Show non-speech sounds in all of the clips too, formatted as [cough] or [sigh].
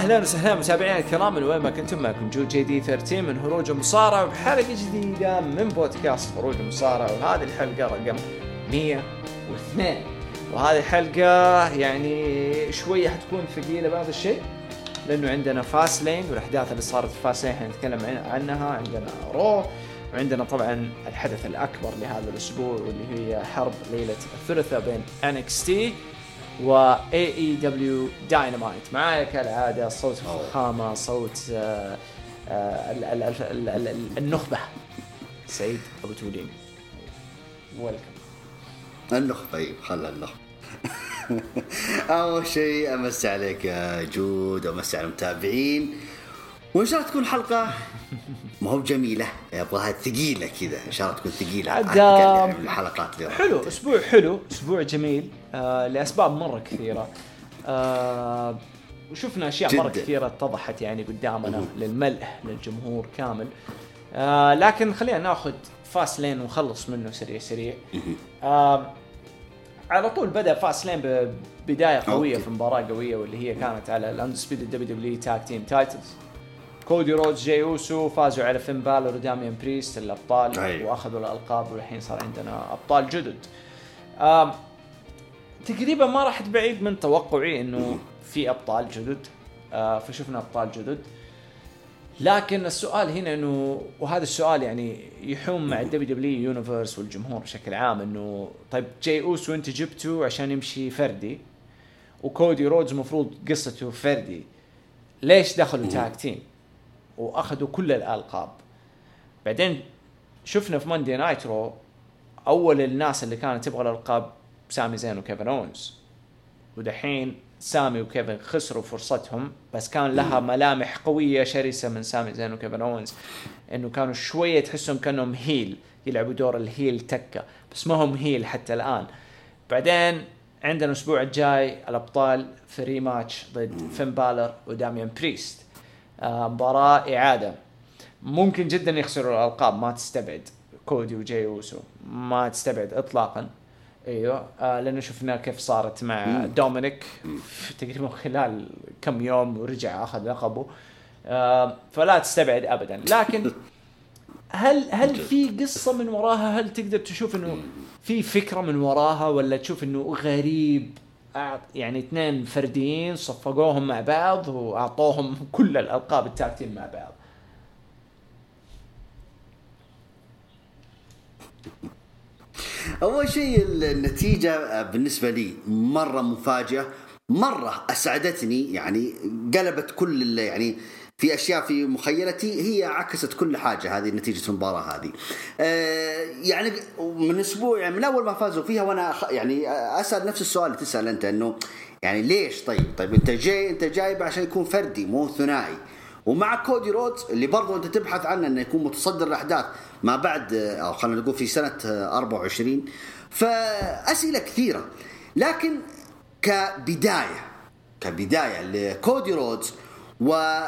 أهلا وسهلا متابعينا الكرام من وين ما كنتم معكم جو JD 13 من هروج المصارعه وبحلقه جديدة من بودكاست هروج المصارعه وهذه الحلقة رقم 102 وهذه الحلقة يعني شوية حتكون ثقيلة بعض الشيء لأنه عندنا Fastlane والأحداث اللي صارت في Fastlane حنتكلم عنها. عندنا Raw وعندنا طبعا الحدث الأكبر لهذا الأسبوع واللي هي حرب ليلة الثلاثاء بين NXT و AEW Dynamite معايا كالعاده صوت الفخامه صوت آه، آه، ال- ال- ال- ال- ال- النخبة. سعيد أبو تولين. welcome النخبة طيب خلى النخبة. [laughs] أول شيء أمسي عليك يا جود وأمسي على المتابعين. وإن شاء الله تكون حلقة ما هو جميلة. يبغاها ثقيلة كذا. إن شاء الله تكون ثقيلة. عاد، الحلقات اللي. حلو أسبوع حلو أسبوع جميل. آه لأسباب مرة كثيرة. آه وشفنا أشياء مرة جداً. كثيرة اتضحت يعني قدامنا للملء للجمهور كامل. آه لكن خلينا ناخذ Fastlane ونخلص منه سريع سريع. آه على طول بدأ Fastlane ببدايه قوية okay. في مباراة قوية واللي هي كانت على ال Undisputed WWE tag team titles كودي رودز جاي أوسو فازوا على فين بالور وداميان بريست الأبطال أيوة. وأخذوا الألقاب والحين صار عندنا أبطال جدد. تقريبا ما رحت بعيد من توقعي إنه في أبطال جدد. آه فشفنا أبطال جدد. لكن السؤال هنا إنه وهذا السؤال يعني يحوم مع ال WWE Universe والجمهور بشكل عام إنه طيب جاي أوسو أنت جبته عشان يمشي فردي وكودي رودز المفروض قصته فردي. ليش دخلوا tag team؟ وأخذوا كل الألقاب. بعدين شفنا في Monday Nitro أول الناس اللي كانت تبغى الألقاب سامي زين وكيفن اونز ودحين سامي وكيفن خسروا فرصتهم بس كان لها ملامح قوية شرسة من سامي زين وكيفن اونز إنه كانوا شوية تحسهم كأنهم heel يلعبوا دور ال heel تكة بس ما هم heel حتى الآن. بعدين عندنا الأسبوع الجاي الأبطال في rematch ضد فين بالر وداميان بريست. مباراة إعادة. ممكن جدا يخسروا الألقاب ما تستبعد. كودي وجاي اوسو ما تستبعد اطلاقا. أيوه آه لأنه شفنا كيف صارت مع دومينيك. في [laughs] تقريبا خلال كم يوم ورجع أخذ لقبه. آه فلا تستبعد ابدا. لكن هل هل في قصة من وراها؟ هل تقدر تشوف إنه في فكرة من وراها ولا تشوف إنه غريب؟ يعني اثنين فرديين صفقوهم مع بعض وأعطوهم كل الألقاب ال tag team مع بعض. أول شيء النتيجة بالنسبة لي مرة مفاجئة مرة أسعدتني يعني قلبت كل يعني في أشياء في مخيلتي هي عكست كل حاجة هذه نتيجة المباراة هذه. آه يعني من أسبوع يعني من أول ما فازوا فيها وأنا يعني أسأل نفس السؤال اللي تسأل أنت إنه يعني ليش طيب؟ طيب أنت جاي أنت جايب عشان يكون فردي مو ثنائي. ومع كودي رودز اللي برضه أنت تبحث عنه إنه يكون متصدر الأحداث ما بعد أو خلينا نقول في سنة 24 فأسئلة كثيرة لكن كبداية كبداية لكودي رودز و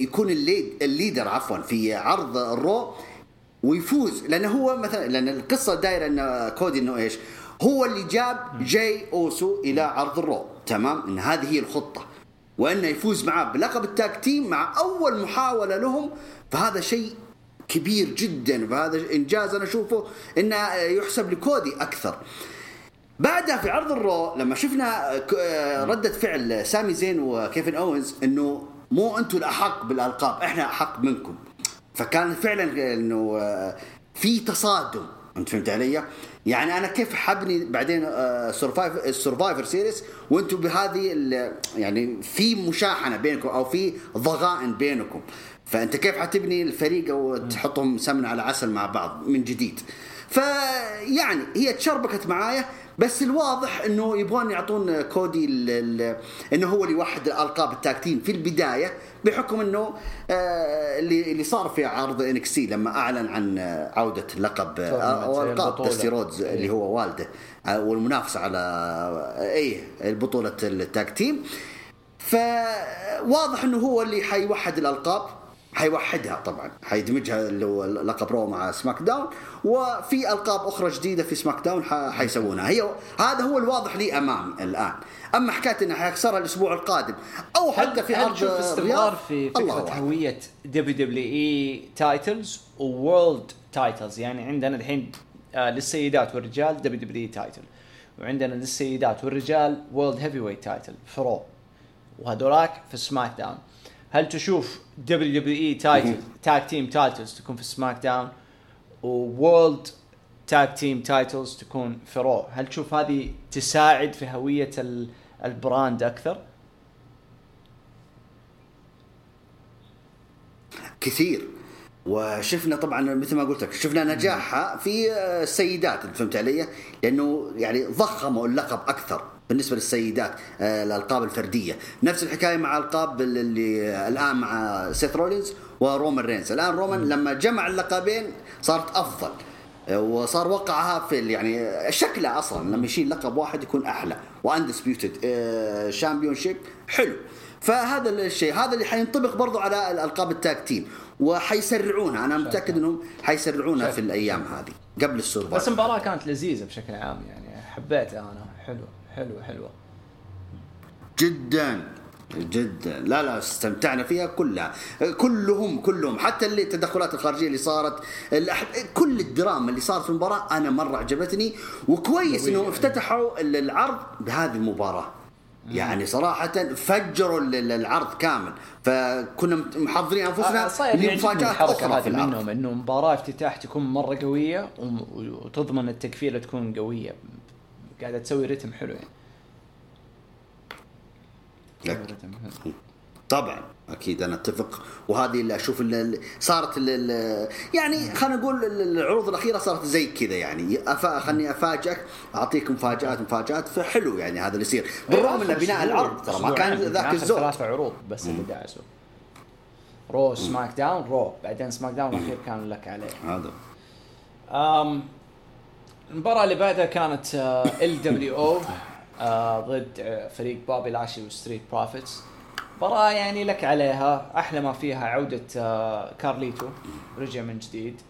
يكون ال lead ال leader عفوا في عرض ال Raw ويفوز لأنه هو مثلا لأن القصة دايرة إن كودي إنه إيش؟ هو اللي جاب جاي أوسو إلى عرض ال Raw تمام؟ إن هذه هي الخطة وإنه يفوز معاه بلقب ال tag team مع أول محاولة لهم فهذا شيء كبير جدا فهذا إنجاز أنا أشوفه إنه يحسب لكودي أكثر. بعدها في عرض ال Raw لما شفنا آه، ردة فعل سامي زين وكيفن أوينز إنه مو أنتم الاحق بالالقاب إحنا احق منكم. فكان فعلا انه آه، في تصادم. انت فهمت علي؟ يعني أنا كيف حيبني بعدين Survivor ال Survivor Series وأنتم بهذه يعني في مشاحنة بينكم أو في ضغائن بينكم. فأنت كيف حتبني الفريق أو تحطهم سمن على عسل مع بعض من جديد؟ فيعني هي تشربكت معايا. بس الواضح إنه يبغون يعطون كودي ال ال إنه هو اللي يوحد الألقاب التاكتين في البداية بحكم إنه آه اللي اللي صار في عرض انكسي لما أعلن عن آه، عودة لقب آه، أو ألقاب. دستي رودز اللي هو والده والمنافسة على البطولة ال tag team فواضح إنه هو اللي حيوحد الألقاب. حيوحدها طبعا. حيدمجها اللي هو لقب Raw مع SmackDown وفي ألقاب أخرى جديدة في SmackDown حيسوونها. هي هذا هو الواضح لي أمام الآن. أما حكاية انه حيكسرها الأسبوع القادم أو حتى في تشوف استمرار في فكرة. هوية WWE titles world titles يعني عندنا الحين آه، للسيدات والرجال دبليو دبليو إي تايتل وعندنا للسيدات والرجال world heavyweight title ف Raw وهذولاك في SmackDown. هل تشوف WWE title tag team titles تكون في SmackDown world tag team titles تكون في Raw هل تشوف هذه تساعد في هوية ال- ال brand أكثر؟ كثير وشفنا طبعا مثل ما قلت لك شفنا نجاحها في السيدات أنت فهمت علي؟ لأنه يعني ضخموا اللقب أكثر بالنسبة للسيدات آه، الألقاب الفردية. نفس الحكاية مع ألقاب اللي الآن مع سيث رولينز ورومان رينز. الآن رومان لما جمع اللقبين صارت أفضل. آه، وصار وقعها في يعني شكله أصلا لما يشيل لقب واحد يكون أحلى. Undisputed championship حلو. فهذا الشيء هذا اللي حينطبق برضو على الألقاب ال tag team. وحيسرعونها. أنا متأكد إنهم حيسرعونها في الأيام هذه قبل ال Survivor بس المباراة كانت لذيذة بشكل عام يعني حبيتها أنا. حلو. حلو حلوة. جدا جدا. لا لا استمتعنا فيها كلها. كلهم كلهم. حتى اللي التدخلات الخارجية اللي صارت كل الدراما اللي صارت في المباراة أنا مرة عجبتني. وكويس إنهم افتتحوا ال- العرض بهذه المباراة. يعني صراحة فجروا ال- ال- العرض كامل. فكنا محضرين أنفسنا آه، لمفاجآت الحركة أخرى في العرض. منهم إنه مباراة افتتاح تكون مرة قوية وتضمن التكفيلة تكون قوية. قاعدة تسوي رتم حلو يعني. لك. طبعا أكيد أنا أتفق. وهذه اللي أشوف اللي صارت اللي يعني خلينا نقول العروض الأخيرة صارت زي كذا يعني. أفا خلني أفاجئك أعطيك مفاجآت مفاجآت. فحلو يعني هذا اللي يصير. بالرغم إن بناء العرض ترى ما كان ذاك الزود. ثلاث عروض بس اللي دعسوا Raw SmackDown Raw. بعدين SmackDown الأخير كان لك عليه. هذا. أم المباراة اللي بعدها كانت LWO ضد آه، فريق بابي لاشلي و Street Profits مباراة يعني لك عليها أحلى ما فيها عودة آه، كارليتو رجع من جديد.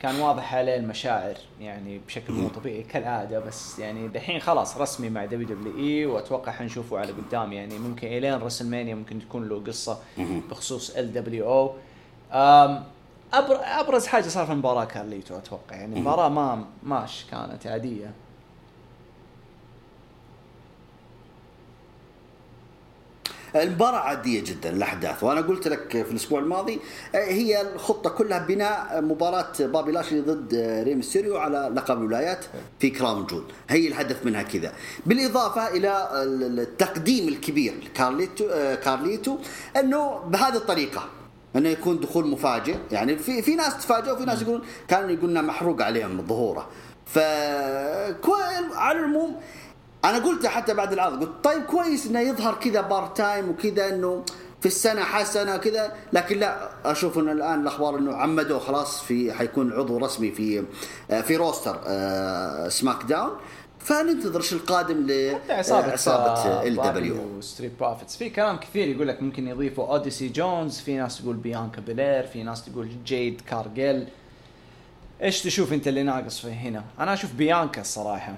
كان واضح عليه المشاعر يعني بشكل مو طبيعي كالعادة بس يعني دحين خلاص رسمي مع WWE وأتوقع حنشوفه على قدام. يعني ممكن إلين WrestleMania ممكن تكون له قصة بخصوص LWO أبرز حاجة صار في المباراة كارليتو أتوقع. يعني المباراة ما ماش كانت عادية. المباراة عادية جدا الأحداث. وأنا قلت لك في الأسبوع الماضي هي الخطة كلها بناء مباراة بابي لاشلي ضد آه، ري ميستيريو على لقب الولايات في Crown Jewel. هي الهدف منها كذا. بالإضافة إلى ال- التقديم الكبير لكارليتو آه، كارليتو أنه بهذه الطريقة أنه يكون دخول مفاجئ. يعني في في ناس تفاجئوا وفي ناس يقولون كانوا يقولون محروق عليهم ظهوره ف على العموم أنا قلت حتى بعد العرض قلت طيب كويس إنه يظهر كذا part time وكذا إنه في السنة حسنة كذا لكن لا أشوف انه الآن الأخبار إنه اعتمدوه خلاص في حيكون عضو رسمي في في roster آه، SmackDown. فننتظر شو القادم ل عصابه عصابه LW. و Street Profits في كلام كثير يقول لك ممكن يضيفوا اوديسي جونز في ناس تقول بيانكا بيلير في ناس تقول جيد كارجيل إيش تشوف أنت اللي ناقص في هنا؟ أنا أشوف بيانكا الصراحة.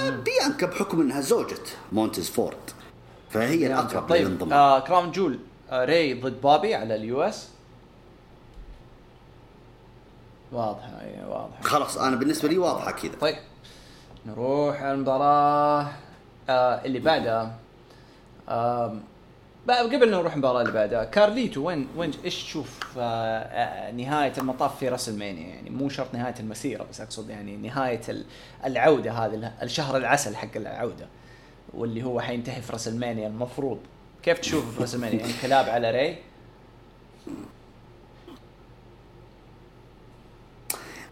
بيانكا بحكم إنها زوجة مونتيز فورد فهي. الأقرب طيب آه Crown Jewel آه ري ضد بابي على ال US واضحة اي واضحة. خلاص أنا بالنسبة لي واضحة كذا. طيب نروح على المباراة آه اللي بعدها. بقى قبل نروح المباراة اللي بعدها كارليتو وين وين إيش تشوف آه آه نهاية المطاف في WrestleMania يعني مو شرط نهاية المسيرة بس أقصد يعني نهاية ال- العودة هذا الشهر العسل حق العودة واللي هو حينتهي في WrestleMania المفروض كيف تشوف في WrestleMania يعني [laughs] قلاب على ري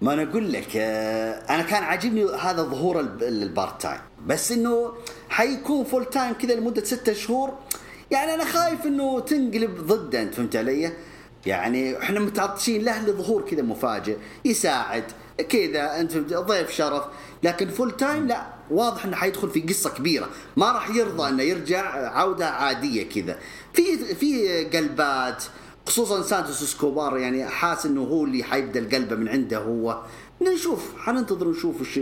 ما أنا أقول لك آه، أنا كان عاجبني هذا ظهور الب- ال part time. بس إنه حيكون full time كذا لمدة ستة شهور. يعني أنا خايف إنه تنقلب ضده أنت فهمت علي؟ يعني إحنا متعطشين له لظهور كذا مفاجئ يساعد كذا أنت ضيف شرف. لكن full time لا واضح إنه حيدخل في قصة كبيرة. ما راح يرضى إنه يرجع عودة عادية كذا. في في قلبات خصوصا سانتوس سكوبار يعني حاس إنه هو اللي حيبدأ القلبة من عنده هو. نشوف حننتظر نشوف وش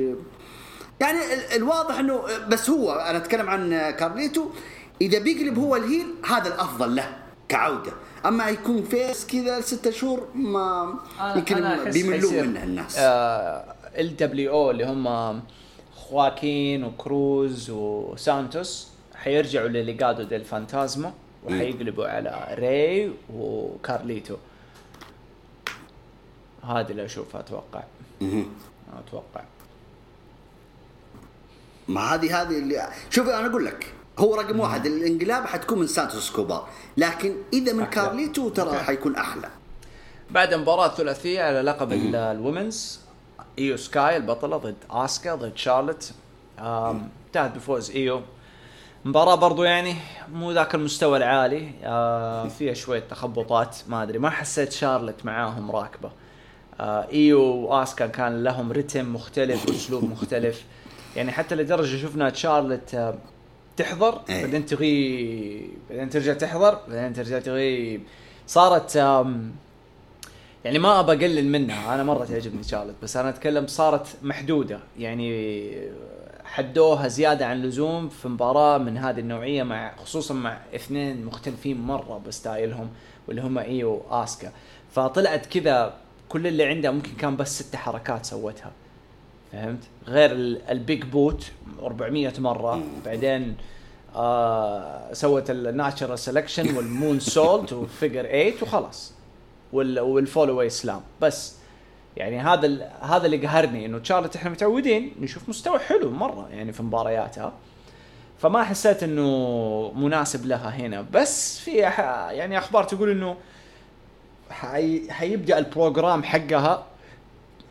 يعني الواضح إنه بس هو أنا أتكلم عن كارليتو إذا بيقلب هو ال heel هذا الأفضل له كعودة. أما يكون face كذا ستة شهور ما يمكن بيملوا منه الناس. LWO اللي هم خواكين وكروز وسانتوس حيرجعوا ل Legado del Fantasma. وحيقلبوا على ري وكارليتو. هذه اللي اشوفها أتوقع. أتوقع. ما هذه هذه اللي شوف أنا أقول لك هو رقم واحد الإنقلاب حتكون من سانتوس كوبار لكن إذا من كارليتو ترى حيكون أحلى. بعد مباراة ثلاثية على لقب ال women's إيو سكاي البطلة ضد أسكا ضد شارلت انتهت بفوز إيو. مباراة برضو يعني مو ذاك المستوى العالي آه فيها شوية تخبطات ما أدري ما حسيت شارلت معاهم راكبة. آه إيو وآسكا كان لهم رتم مختلف وأسلوب مختلف. يعني حتى لدرجة شفنا شارلت آه تحضر أيه. بعدين تغيب بعدين ترجع تحضر بعدين ترجع تغيب صارت يعني ما أبى أقلل منها أنا مرة تعجبني شارلت بس أنا أتكلم صارت محدودة. يعني حدوها زيادة عن اللزوم في مباراة من هذه النوعية مع خصوصا مع اثنين مختلفين مرة بستايلهم واللي هم ايو وآسكا. فطلعت كذا كل اللي عندها ممكن كان بس ست حركات سوتها. فهمت؟ غير ال big boot 400 مرة. بعدين آه سوت ال natural selection وال moonsault و figure 8 وخلاص. وال fall away slam. بس يعني هذا هذا اللي قهرني إنه شارلت إحنا متعودين نشوف مستوى حلو مرة يعني في مبارياتها. فما حسيت إنه مناسب لها هنا. بس في يعني أخبار تقول إنه حي حيبدأ ال program حقها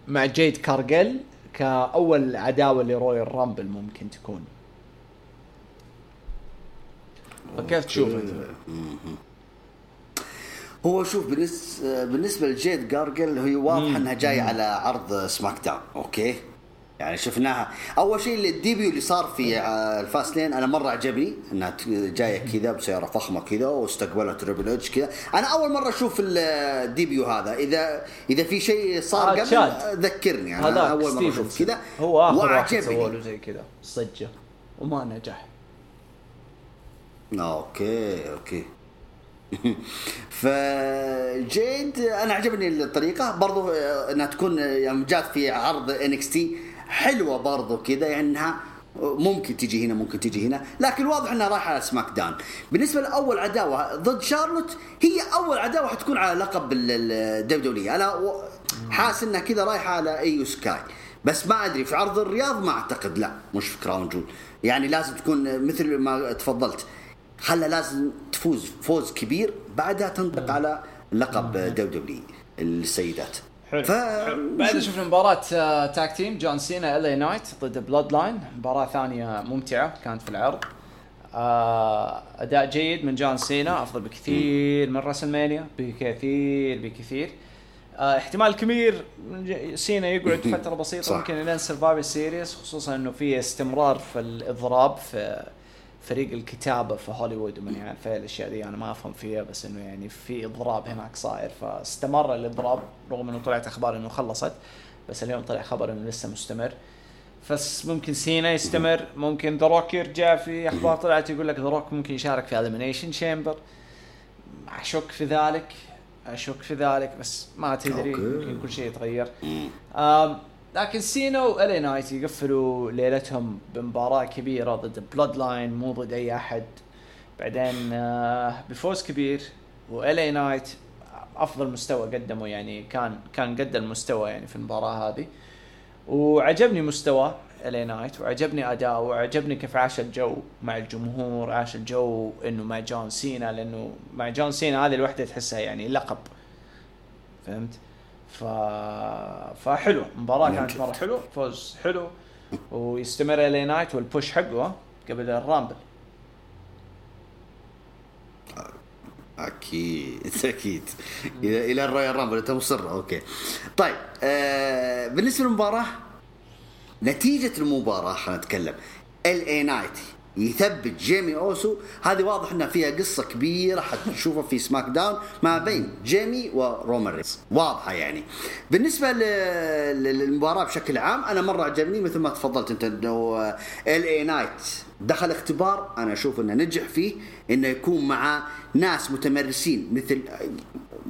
مع جيد كارجل كأول عداوة ل Royal Rumble ممكن تكون. فكيف تشوف أنت؟ هو شوف بالنسبة لجيد كارجل هي واضحة إنها جاية على عرض SmackDown okay؟ يعني شفناها. أول شيء ال debut اللي صار في آه، ال Fastlane أنا مرة عجبني إنها جاية كذا بسيارة فخمة كذا واستقبلت Triple H كذا. أنا أول مرة أشوف ال debut هذا. اذا إذا في شيء صار آه قبل ذكرني. أنا يعني أول مرة أشوف كذا. هو آخر واحد زي كذا. صجه وما نجح. okay okay. [laughs] فجيد أنا عجبني الطريقة. برضو آه، إنها تكون يوم جات في عرض NXT حلوة برضو كذا يعني إنها ممكن تجي هنا ممكن تجي هنا. لكن واضح إنها رايحة على SmackDown بالنسبة لأول عداوة ضد شارلوت هي أول عداوة حتكون على لقب الدبليو أنا حاسس إنها كذا رايحة على ايو سكاي. بس ما أدري في عرض الرياض ما أعتقد. لا مش في Crown Jewel. يعني لازم تكون مثل ما تفضلت. خلى لازم تفوز فوز كبير بعدها تنط على لقب دبليو السيدات. حلو, ف... حلو. بعد شفنا مباراة tag team جون سينا ال اي نايت ضد Bloodline مباراة ثانية ممتعة كانت في العرض. آه أداء جيد من جون سينا أفضل بكثير من ريسل مانيا بكثير بكثير. آه احتمال كبير سينا يقعد [laughs] فترة بسيطة ممكن إلين Survivor Series خصوصا إنه في استمرار في الإضراب في فريق الكتابة في هوليوود ومن عارف إيه الأشياء دي أنا ما أفهم فيها بس إنه يعني في اضراب هناك صاير. فاستمر الاضراب رغم إنه طلعت أخبار إنه خلصت بس اليوم طلع خبر إنه لسه مستمر. بس ممكن سينا يستمر ممكن ذا روك يرجع في أخبار طلعت يقول لك ذا روك ممكن يشارك في Elimination Chamber أشك في ذلك أشك في ذلك بس ما تدري ممكن كل شيء يتغير. لكن سينا والي نايت يقفلوا ليلتهم بمباراة كبيرة ضد Bloodline مو ضد أي أحد. بعدين آه، بفوز كبير والي نايت أفضل مستوى قدمه يعني كان كان قد المستوى يعني في المباراة هذه. وعجبني مستوى الي نايت وعجبني اداؤه وعجبني كيف عاش الجو مع الجمهور عاش الجو إنه مع جون سينا لأنه مع جون سينا هذه الوحدة تحسها يعني لقب. فهمت؟ ف... فحلو. المباراه كانت مرة حلو. فوز حلو. ويستمر الي نايت وال push حقه قبل ال Rumble. أكيد أكيد. إلى إلى ال Royal Rumble. أنت مصر. أوكي. طيب آه بالنسبة للمباراة نتيجة المباراة خلينا نتكلم ال اي نايت يثبت جيمي أوسو. هذه واضح إنها فيها قصة كبيرة حتشوفها في SmackDown ما بين جيمي ورومان رينز. واضحة يعني. بالنسبة للمباراة بشكل عام أنا مرة عجبني مثل ما تفضلت أنت إنه ال اي نايت دخل اختبار. أنا أشوف إنه نجح فيه إنه يكون مع ناس متمرسين مثل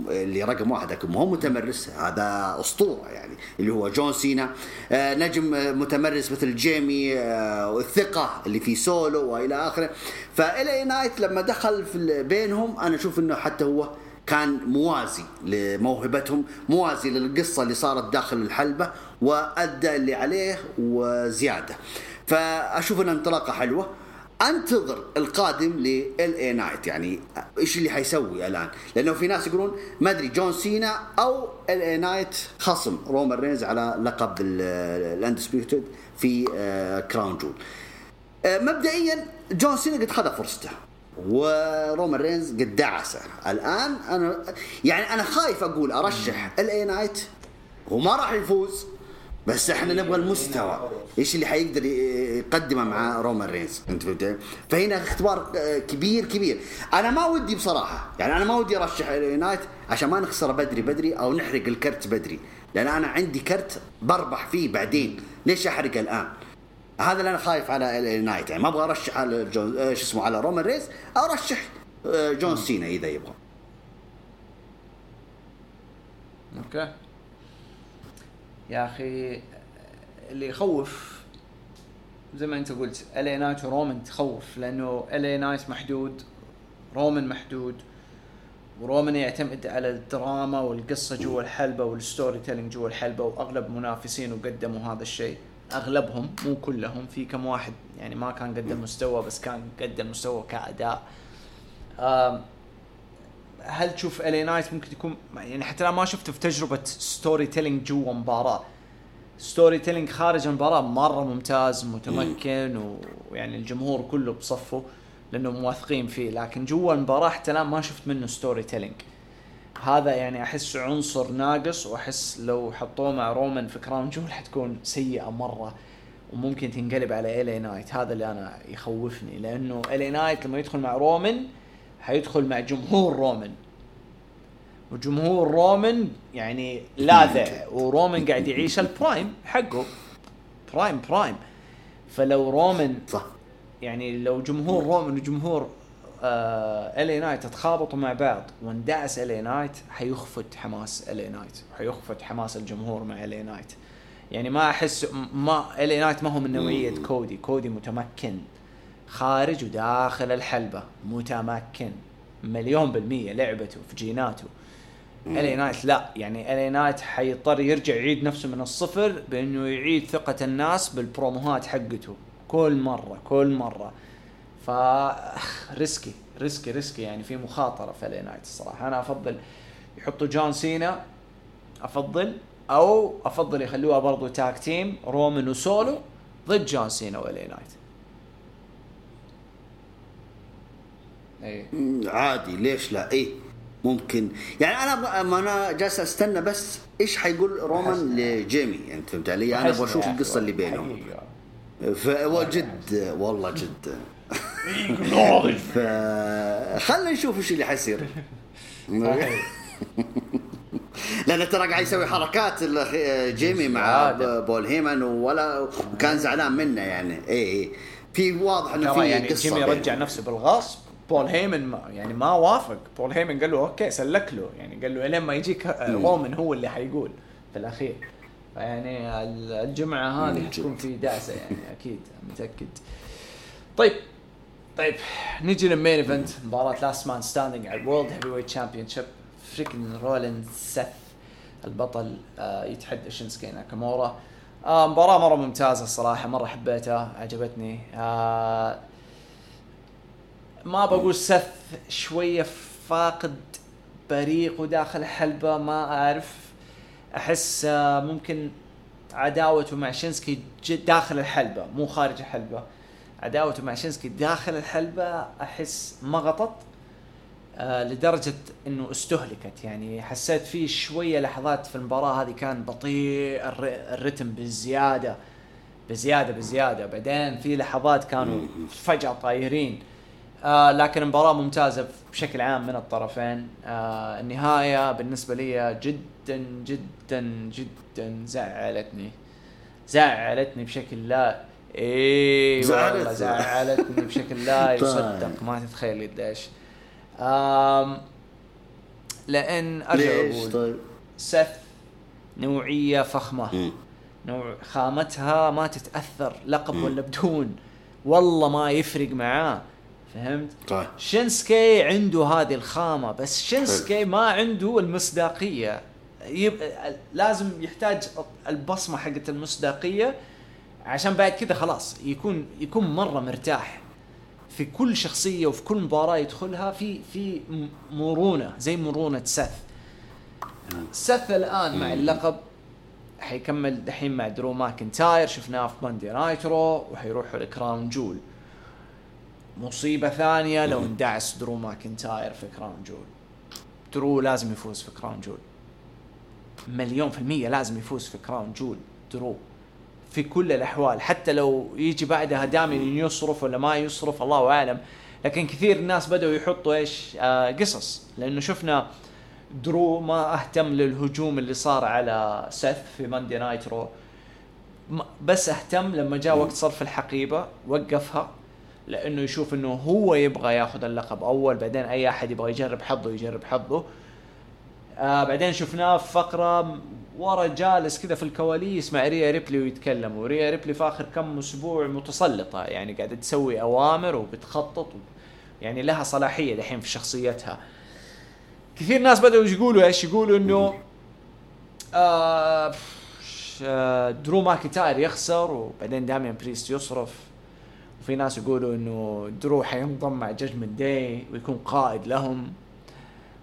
اللي رقم واحد لكن هو متمرس هذا أسطورة يعني اللي هو جون سينا. آه نجم متمرس مثل جيمي آه والثقة اللي في سولو وإلى آخره. فالي نايت لما دخل في بينهم أنا أشوف إنه حتى هو كان موازي لموهبتهم موازي للقصة اللي صارت داخل الحلبة وأدى اللي عليه وزيادة. فأشوف انها انطلاقة حلوة. انتظر القادم لال اي نايت يعني إيش اللي حيسوي الآن؟ لأنه في ناس يقولون ما أدري جون سينا أو ال اي نايت خصم رومان رينز على لقب ال Undisputed في Crown آه، Jewel آه، مبدئيا جون سينا قد خذ فرصته ورومان رينز قد دعسه. الآن أنا يعني أنا خايف أقول أرشح ال اي نايت وما راح يفوز. بس إحنا نبغى المستوى. إيش اللي حيقدر يقدمه مع رومان رينز؟ أنت فهمت فهنا اختبار آه، كبير كبير. أنا ما ودي بصراحة يعني أنا ما ودي أرشح ال اي نايت عشان ما نخسر بدري بدري أو نحرق الكرت بدري. لأن أنا عندي كرت بربح فيه بعدين. ليش احرق الآن؟ هذا اللي أنا خايف على ال اي نايت يعني ما أبغى أرشح على جون آه، شو اسمه على رومان رينز. أرشح آه، جون سينا إذا يبغى. أوكي. يا أخي اللي يخوف زي ما أنت قلت الي نايت ورومان تخوف لأنه الي نايت محدود رومان محدود ورومان يعتمد على الدراما والقصة جوا الحلبة وال storytelling جوا الحلبة واغلب منافسينه قدموا هذا الشيء. أغلبهم مو كلهم في كم واحد يعني ما كان قدم مستوى بس كان قدم مستوى كأداء. هل تشوف الي نايت ممكن يكون يعني حتى أنا ما شفته في تجربة storytelling جوا مباراة. storytelling خارج المباراة مرة ممتاز متمكن ويعني الجمهور كله بصفه لأنه موثقين فيه. لكن جوا المباراة حتى الآن ما شفت منه storytelling هذا يعني أحس عنصر ناقص وأحس لو حطوه مع رومان في Crown Jewel حتكون سيئة مرة وممكن تنقلب على الي نايت هذا اللي أنا يخوفني لأنه الي نايت لما يدخل مع رومان حيدخل مع جمهور رومان وجمهور رومان يعني لاذع ورومان قاعد يعيش ال prime حقه. prime prime فلو رومان صح. يعني لو جمهور رومان وجمهور آه الي نايت تخابطوا مع بعض واندعس الي نايت حيخفت حماس الي نايت حيخفت حماس الجمهور مع الي نايت يعني ما أحس ما الي نايت ما هو من نوعية كودي. كودي متمكن. خارج وداخل الحلبة متمكن. مليون بالمية لعبته في جيناته. الي نايت لا. يعني الي نايت حيضطر يرجع يعيد نفسه من الصفر بأنه يعيد ثقة الناس بالبروموهات حقته. كل مرة كل مرة. ف risky risky risky يعني في مخاطرة في الي نايت الصراحة. أنا أفضل يحطوا جون سينا أفضل أو أفضل يخلوها برضو tag team رومان وسولو ضد جون سينا و LA Knight إيه. عادي ليش لا؟ إيه ممكن. يعني أنا ما أنا جالس أستنى بس إيش حيقول رومان لجيمي؟ يعني فهمت علي؟ أنا أبغى أشوف القصة اللي بينهم. فهو جد والله جد. فخلنا نشوف إيش اللي حيصير. لأن ترى قاعد يسوي حركات جيمي مع بول هيمن ولا وكان زعلان منه يعني. اي اي في واضح إنه في يعني قصة جيمي رجع نفسه بالغصب. بول هيمن ما يعني ما وافق. بول هيمن قال له okay سلك له. يعني قال له إلين ما يجيك رومان هو اللي حيقول في الأخير. فيعني الجمعة هذه حتكون في دعسة يعني أكيد متأكد. طيب طيب نجي لل main event. مباراة last man standing على ال World Heavyweight Championship freakin' رولينز سيث البطل آه يتحدى شينسكي ناكامورا. آه مباراة مرة ممتازة الصراحة مرة حبيتها عجبتني. آه ما بقول سث شوية فاقد بريق داخل الحلبه ما أعرف. أحس آه، ممكن عداوته مع شينسكي داخل الحلبة مو خارج الحلبة. عداوته مع شينسكي داخل الحلبة أحس ما غطت آه لدرجة إنه استهلكت. يعني حسيت في شوية لحظات في المباراة هذه كان بطيء الرتم بالزيادة بزيادة بزيادة. بعدين في لحظات كانوا فجأة طايرين. آه لكن مباراة ممتازة بشكل عام من الطرفين. آه النهاية بالنسبة لي جدا جدا جدا زعلتني. زعلتني بشكل لا اي والله زعلتني بشكل لا [laughs] طيب. يصدق. ما تتخيل قديش. لأن أرجع أقول طيب؟ سث نوعية فخمة. نوع خامتها ما تتأثر لقب ولا بدون. والله ما يفرق معاه. فهمت؟ طيب. شينسكي عنده هذه الخامة بس شينسكي ما عنده المصداقية. يب... لازم يحتاج البصمة حقت المصداقية عشان بعد كذا خلاص يكون يكون مرة مرتاح في كل شخصية وفي كل مباراة يدخلها في في مرونة زي مرونة سث سث الآن مع اللقب حيكمل دحين مع درو ماكنتاير. شفناه في Monday Night Raw وحيروحوا ل Crown Jewel. مصيبة ثانية لو اندعس درو ماكنتاير في Crown Jewel. درو لازم يفوز في Crown Jewel. مليون في المية لازم يفوز في Crown Jewel درو. في كل الأحوال حتى لو يجي بعدها دائما يصرف ولا ما يصرف الله أعلم. لكن كثير الناس بدأوا يحطوا إيش؟ آه قصص. لأنه شفنا درو ما أهتم للهجوم اللي صار على سيث في Monday Night Raw بس أهتم لما جاء وقت صرف الحقيبة وقفها. لأنه يشوف إنه هو يبغى ياخذ اللقب أول بعدين أي أحد يبغى يجرب حظه يجرب حظه. آه بعدين شفناه في فقرة ورا جالس كذا في الكواليس مع ريا ريبلي ويتكلم وريا ريبلي في آخر كم أسبوع متسلطة يعني قاعدة تسوي أوامر وبتخطط يعني لها صلاحية دحين في شخصيتها. كثير ناس بدأوا يقولوا؟ إيش يقولوا؟ إنه آه, آه، درو ماكنتاير يخسر وبعدين داميان بريست يصرف. وفي ناس يقولوا إنه درو حينضم مع Judgment Day ويكون قائد لهم.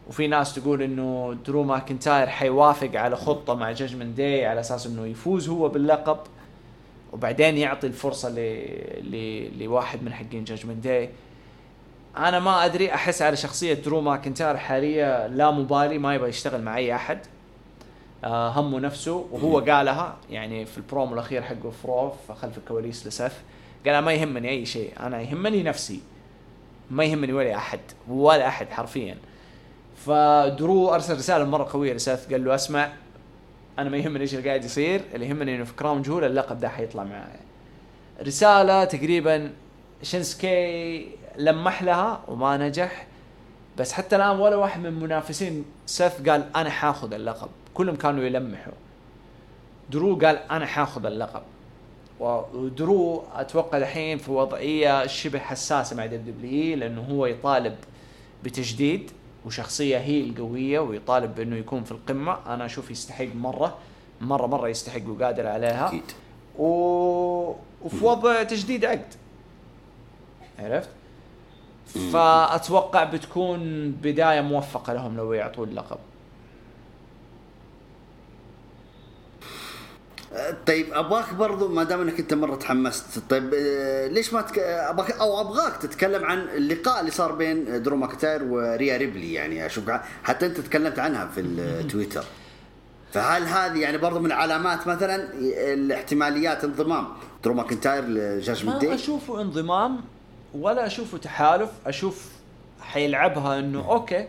وفي ناس تقول إنه درو ماكنتاير حيوافق على خطة مع Judgment Day على أساس إنه يفوز هو باللقب وبعدين يعطي الفرصة ل... ل... لواحد من حقين Judgment Day أنا ما أدري أحس على شخصية درو ماكنتاير حاليا لا مبالي ما يبغى يشتغل مع أي أحد. آه همه نفسه وهو قالها يعني في البرومو الأخير حقه فروف خلف الكواليس لسث قال ما يهمني أي شيء أنا يهمني نفسي. ما يهمني ولا أحد ولا أحد حرفيا. فدرو أرسل رسالة مرة قوية لسيث قال له أسمع أنا ما يهمني إيش اللي قاعد يصير اللي يهمني إنه في Crown Jewel اللقب ده حيطلع معايا. رسالة تقريبا شينسكي لمح لها وما نجح. بس حتى الآن ولا واحد من منافسين سيث قال أنا حاخذ اللقب. كلهم كانوا يلمحوا. درو قال أنا حاخذ اللقب. ودرو أتوقع الحين في وضعية شبه حساسة مع دبليو لأنه هو يطالب بتجديد وشخصية هي القوية ويطالب بأنه يكون في القمة. أنا أشوف يستحق مرة مرة مرة يستحق وقادر عليها. أكيد. و... وفي وضع تجديد عقد. عرفت؟ فأتوقع بتكون بداية موفقة لهم لو يعطون اللقب طيب أبغاك برضو ما دام إنك أنت مرة تحمست. طيب آه، ليش ما تك... ابغاك أو أبغاك تتكلم عن اللقاء اللي صار بين درو ماكنتاير وريا ريبلي يعني أشوف حتى أنت تكلمت عنها في التويتر فهل هذه يعني برضو من علامات مثلا الاحتماليات انضمام درو ماكنتاير ل Judgment ما أشوفه انضمام ولا أشوفه تحالف. أشوف حيلعبها إنه okay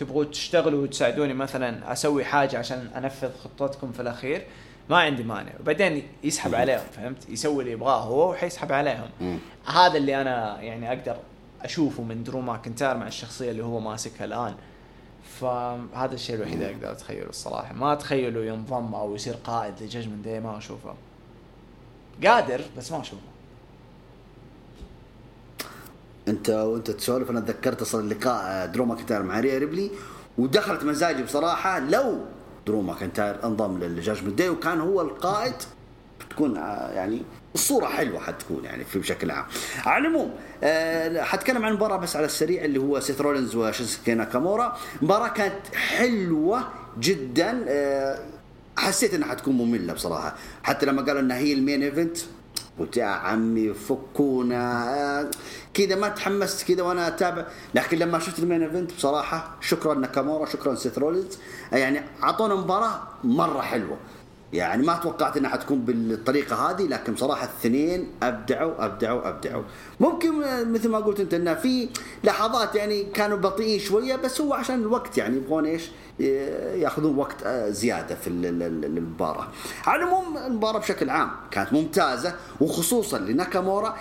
تبغوا تشتغلوا وتساعدوني مثلا أسوي حاجة عشان أنفذ خطتكم في الأخير. ما عندي مانع. وبعدين يسحب عليهم فهمت؟ يسوي اللي يبغاه هو وحيسحب عليهم. هذا اللي أنا يعني أقدر أشوفه من درو ماكنتاير مع الشخصية اللي هو ماسكها الآن. فهذا الشيء الوحيد اللي أقدر أتخيله الصراحة. ما أتخيله ينضم أو يصير قائد ل Judgment Day ما أشوفه. قادر بس ما أشوفه. أنت وأنت تسولف أنا تذكرت أصلا اللقاء درو ماكنتاير مع ريا ريبلي ودخلت مزاجي بصراحة لو درو ماكنتاير انضم لل Judgment Day وكان هو القائد. بتكون آه، يعني الصورة حلوة حتكون يعني في بشكل عام. على العموم أه حتكلم عن مباراة بس على السريع اللي هو سيث رولينز وشينسكي ناكامورا، مباراة كانت حلوة جدا أه حسيت إنها حتكون مملة بصراحة، حتى لما قالوا إنها هي ال main event يا عمي فكونا. كذا ما تحمست كذا وأنا أتابع. لكن لما شفت ال main event بصراحة شكرا ناكامورا شكرا سيث رولينز. يعني أعطونا مباراة مرة حلوة. يعني ما توقعت إنها حتكون بالطريقة هذه لكن بصراحة الاثنين أبدعوا أبدعوا أبدعوا. ممكن مثل ما قلت أنت انه في لحظات يعني كانوا بطيئين شوية بس هو عشان الوقت يعني يبغون إيش؟ يأخذون وقت آه، زيادة في المباراة. على العموم المباراة بشكل عام كانت ممتازة وخصوصا لناكامورا.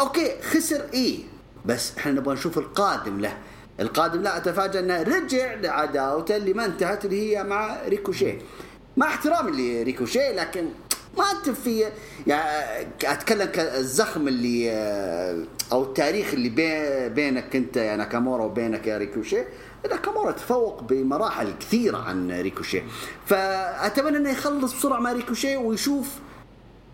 okay خسر إيه بس إحنا نبغى نشوف القادم له. القادم لا اتفاجئ إنه رجع لعداوته اللي ما انتهت اللي هي مع ريكوشيه. مع احترامي لريكوشي لكن ما انت في يعني أتكلم كالزخم اللي أو التاريخ اللي بينك أنت يا ناكامورا وبينك يا ريكوشي ناكامورا تفوق بمراحل كثيرة عن ريكوشي فأتمنى أنه يخلص بسرعة مع ريكوشي ويشوف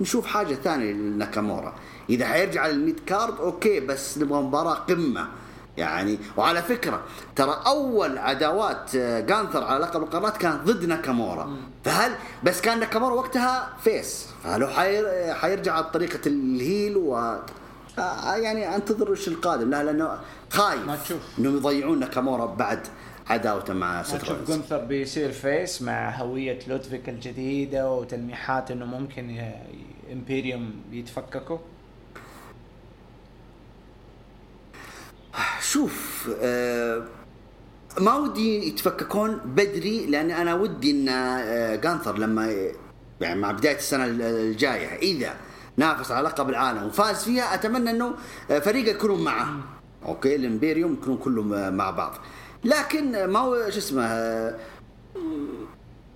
نشوف حاجة ثانية لناكامورا. إذا حيرجع لل mid card okay بس نبغى مباراة قمة. يعني. وعلى فكرة ترى أول عداوات آه، جانثر على لقب القارات كانت ضد ناكامورا. فهل بس كان ناكامورا وقتها face؟ فهل هو حير حيرجع على طريقة ال heel و آه، يعني أنتظر إيش القادم. لا لأنه خايف ما تشوف. إنهم يضيعون ناكامورا بعد عداوته مع سيث تشوف جونثر بيصير face مع هوية لودفيك الجديدة وتلميحات إنه ممكن Imperium يتفككوا؟ شوف آه ما ودي يتفككون بدري لأن أنا ودي إن آه جانثر لما يعني مع بداية السنة الجاية إذا نافس على لقب العالم وفاز فيها أتمنى إنه آه، فريقه يكونون معه. okay ال Imperium يكونون كلهم مع بعض. لكن ما هو شو اسمه آه،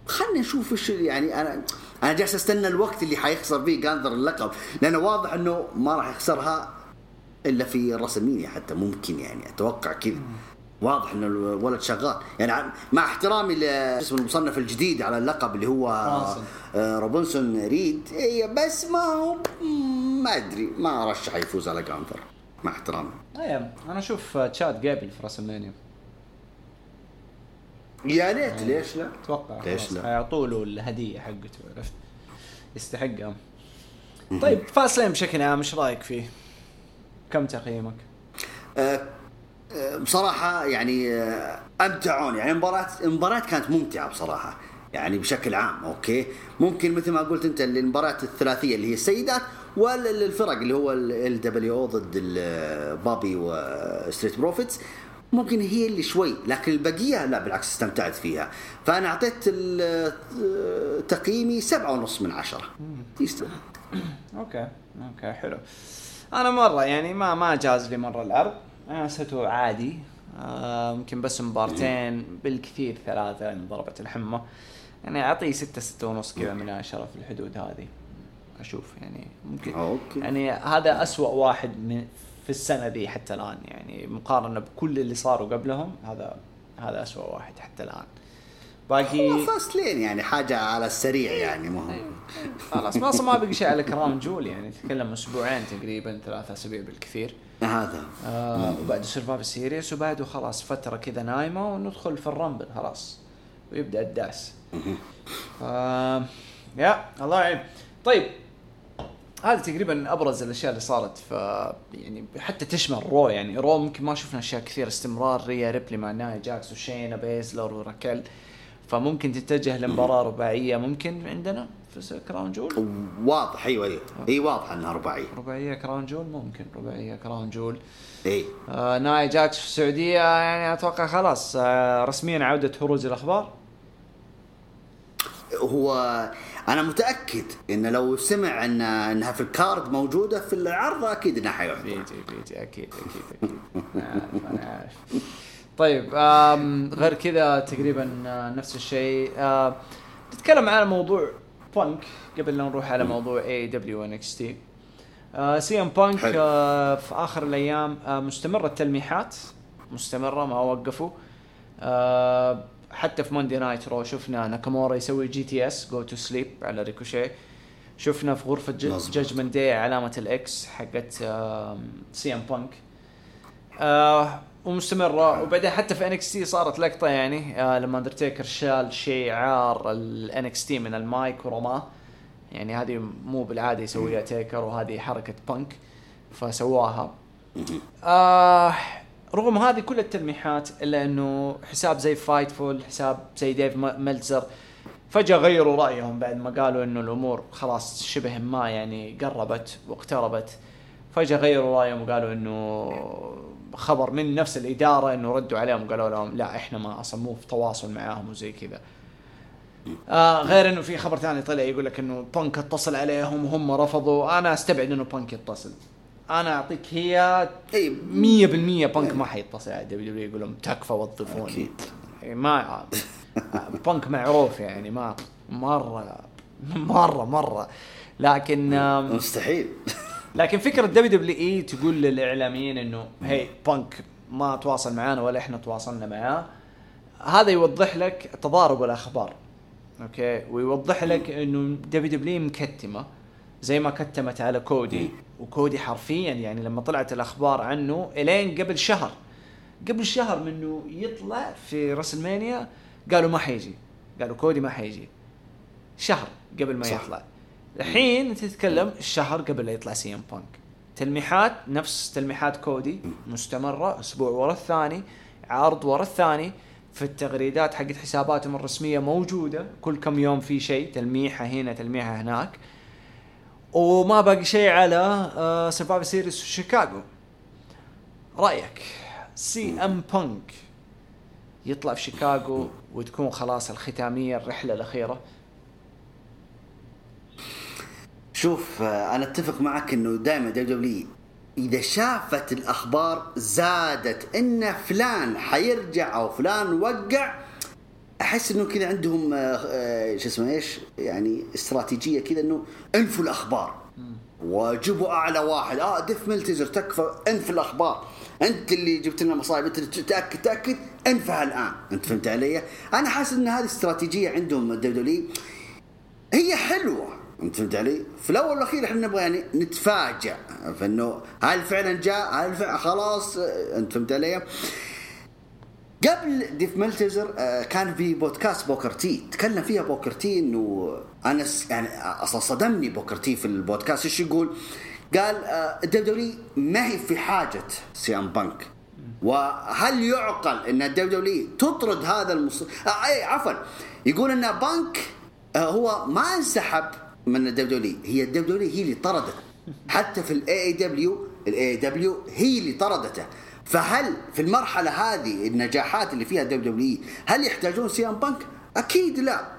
خلينا نشوف إيش يعني أنا أنا جالس أستنى الوقت اللي حيخسر فيه جانثر اللقب لأنه واضح إنه ما راح يخسرها. إلا في WrestleMania حتى ممكن يعني أتوقع كذا. واضح إن الولد شغال. يعني مع احترامي لاسم المصنف الجديد على اللقب اللي هو آه، برونسون ريد. إي بس ما هو ما أدري. ما ارشح يفوز على جانثر مع احترامي. أي أنا أشوف تشاد جابل في WrestleMania يا ريت ليش لا؟ أتوقع ليش لا؟ حيعطوا له الهدية حقته عرفت؟ يستحقها. طيب Fastlane بشكل عام إيش رأيك فيه؟ كم تقييمك؟ أه, أه، بصراحة يعني أه، أمتعوني يعني المباراة المباراة كانت ممتعة بصراحة يعني بشكل عام okay؟ ممكن مثل ما قلت أنت المباراة الثلاثية اللي هي السيدات والفرق اللي هو LWO ضد بوبي و Street Profits. ممكن هي اللي شوي لكن البقية لا بالعكس استمتعت فيها. فأنا أعطيت تقييمي سبعة ونص من عشرة. [coughs] okay okay حلو. أنا مرة يعني ما ما جاز لي مرة العرض أنا حسيته عادي. آه، يمكن بس مبارتين بالكثير ثلاثة يعني ضربت الحمى. يعني اعطيه ستة ستة ونص كذا من عشرة في الحدود هذه. أشوف يعني ممكن okay. يعني هذا أسوأ واحد من في السنة ذي حتى الآن. يعني مقارنة بكل اللي صاروا قبلهم هذا هذا أسوأ واحد حتى الآن. باقي هو Fastlane يعني حاجة على السريع يعني مهم أيوة. خلاص ما أصلا ما بقي شيء على Crown Jewel يعني تتكلم أسبوعين تقريبا ثلاثة أسابيع بالكثير. هذا. آه وبعد Survivor Series وبعده خلاص فترة كذا نايمة وندخل في ال Rumble خلاص. ويبدأ الدعس آه يا الله يعين. طيب هذه تقريبا أبرز الأشياء اللي صارت ف يعني حتى تشمل Raw يعني. Raw ممكن ما شفنا أشياء كثير استمرار ريا ريبلي مع ناي جاكس وشينا بيزلر وراكيل فممكن تتجه لمباراة رباعية ممكن عندنا في Crown Jewel؟ واضح أيوه أيوه. إي واضح إنها رباعية. رباعية Crown Jewel ممكن رباعية Crown Jewel. إي. آه ناي جاكس في السعودية يعني أتوقع خلاص آه رسميا عودة هروز الأخبار. هو أنا متأكد انه لو سمع إن إنها في ال card موجودة في العرض أكيد إنها حيحضر بيجي بيجي أكيد أكيد أكيد. أنا عارف طيب غير كذا تقريبا آه، نفس الشيء. نتكلم على موضوع بانك قبل لا نروح على موضوع اي دبليو ان إكس تي سي ام بانك في آخر الأيام آه، مستمرة التلميحات مستمرة ما وقفوا. آه، حتى في Monday Night Raw شفنا ناكامورا يسوي GTS Go To Sleep على ريكوشي شفنا في غرفة Judgment Day علامة ال X حقت CM Punk ومستمرة. وبعدين حتى في NXT صارت لقطة يعني آه لما اندرتيكر شال شعار ال NXT من المايك ورماه. يعني هذه مو بالعادة يسويها تيكر وهذه حركة بانك فسواها. آه رغم هذه كل التلميحات إلا إنه حساب زي Fightful حساب زي ديف ملتزر فجأة غيروا رأيهم بعد ما قالوا إنه الأمور خلاص شبه ما يعني قربت واقتربت. فجأة غيروا رأيهم وقالوا إنه خبر من نفس الإدارة إنه ردوا عليهم وقالوا لهم لا إحنا ما أصلا مو في تواصل معاهم وزي كذا. آه غير إنه في خبر ثاني طلع يقول لك إنه بانك اتصل عليهم وهم رفضوا. أنا أستبعد إنه بانك يتصل. أنا أعطيك هي اي 100% بانك ما حيتصل على WWE. يقول لهم تكفى وظفوني. أكيد. ما بانك معروف يعني ما مرة مرة مرة. لكن مستحيل. لكن فكرة WWE تقول للإعلاميين إنه هي بانك ما تواصل معانا ولا إحنا تواصلنا معاه هذا يوضح لك تضارب الأخبار أوكي ويوضح لك إنه WWE مكتمة زي ما كتمت على كودي وكودي حرفيا يعني لما طلعت الأخبار عنه إلين قبل شهر قبل شهر منه يطلع في راسلمانيا قالوا ما حيجي قالوا كودي ما حيجي شهر قبل ما صح. يطلع الحين انت تتكلم الشهر قبل لا يطلع سي إم بانك. تلميحات نفس تلميحات كودي مستمرة أسبوع ورا الثاني عرض ورا الثاني. في التغريدات حقت حساباتهم الرسمية موجودة كل كم يوم في شيء تلميحة هنا تلميحة هناك. وما باقي شيء على آه، سرفايفر سيريس شيكاغو. رأيك سي إم بانك يطلع في شيكاغو وتكون خلاص الختامية الرحلة الأخيرة؟ شوف آه، أنا أتفق معك إنه دائما دبليو دبليو إذا شافت الأخبار زادت إن فلان حيرجع أو فلان وقع أحس إنه كذا عندهم آه، آه، شو اسمه إيش؟ يعني استراتيجية كذا إنه انفوا الأخبار. وجيبوا أعلى واحد. آه ديف ميلتزر تكفى انف الأخبار. أنت اللي جبت لنا مصايب أنت اللي تأكد تأكد انفها الآن. أنت فهمت علي؟ أنا حاسس إن هذه استراتيجية عندهم الدبليو هي حلوة. انت فهمت علي؟ في الأول والأخير إحنا نبغى يعني نتفاجئ فإنه هل فعلا جاء؟ هل فعلا خلاص أنت فهمت علي؟ قبل ديف ميلتزر آه، كان في بودكاست بوكر تي تكلم فيها بوكر تي إنه أنا يعني أصلا صدمني بوكر تي في البودكاست إيش يقول؟ قال آه، الدبليو ما هي في حاجة سي إم بانك وهل يعقل إن الدبليو تطرد هذا المص... آه اي عفوا يقول إن بانك هو ما انسحب من الدبليو هي الدبليو هي اللي طردته. حتى في الاي اي دبليو الاي اي دبليو هي اللي طردته. فهل في المرحلة هذه النجاحات اللي فيها الدبليو هل يحتاجون سي إم بانك؟ أكيد لا.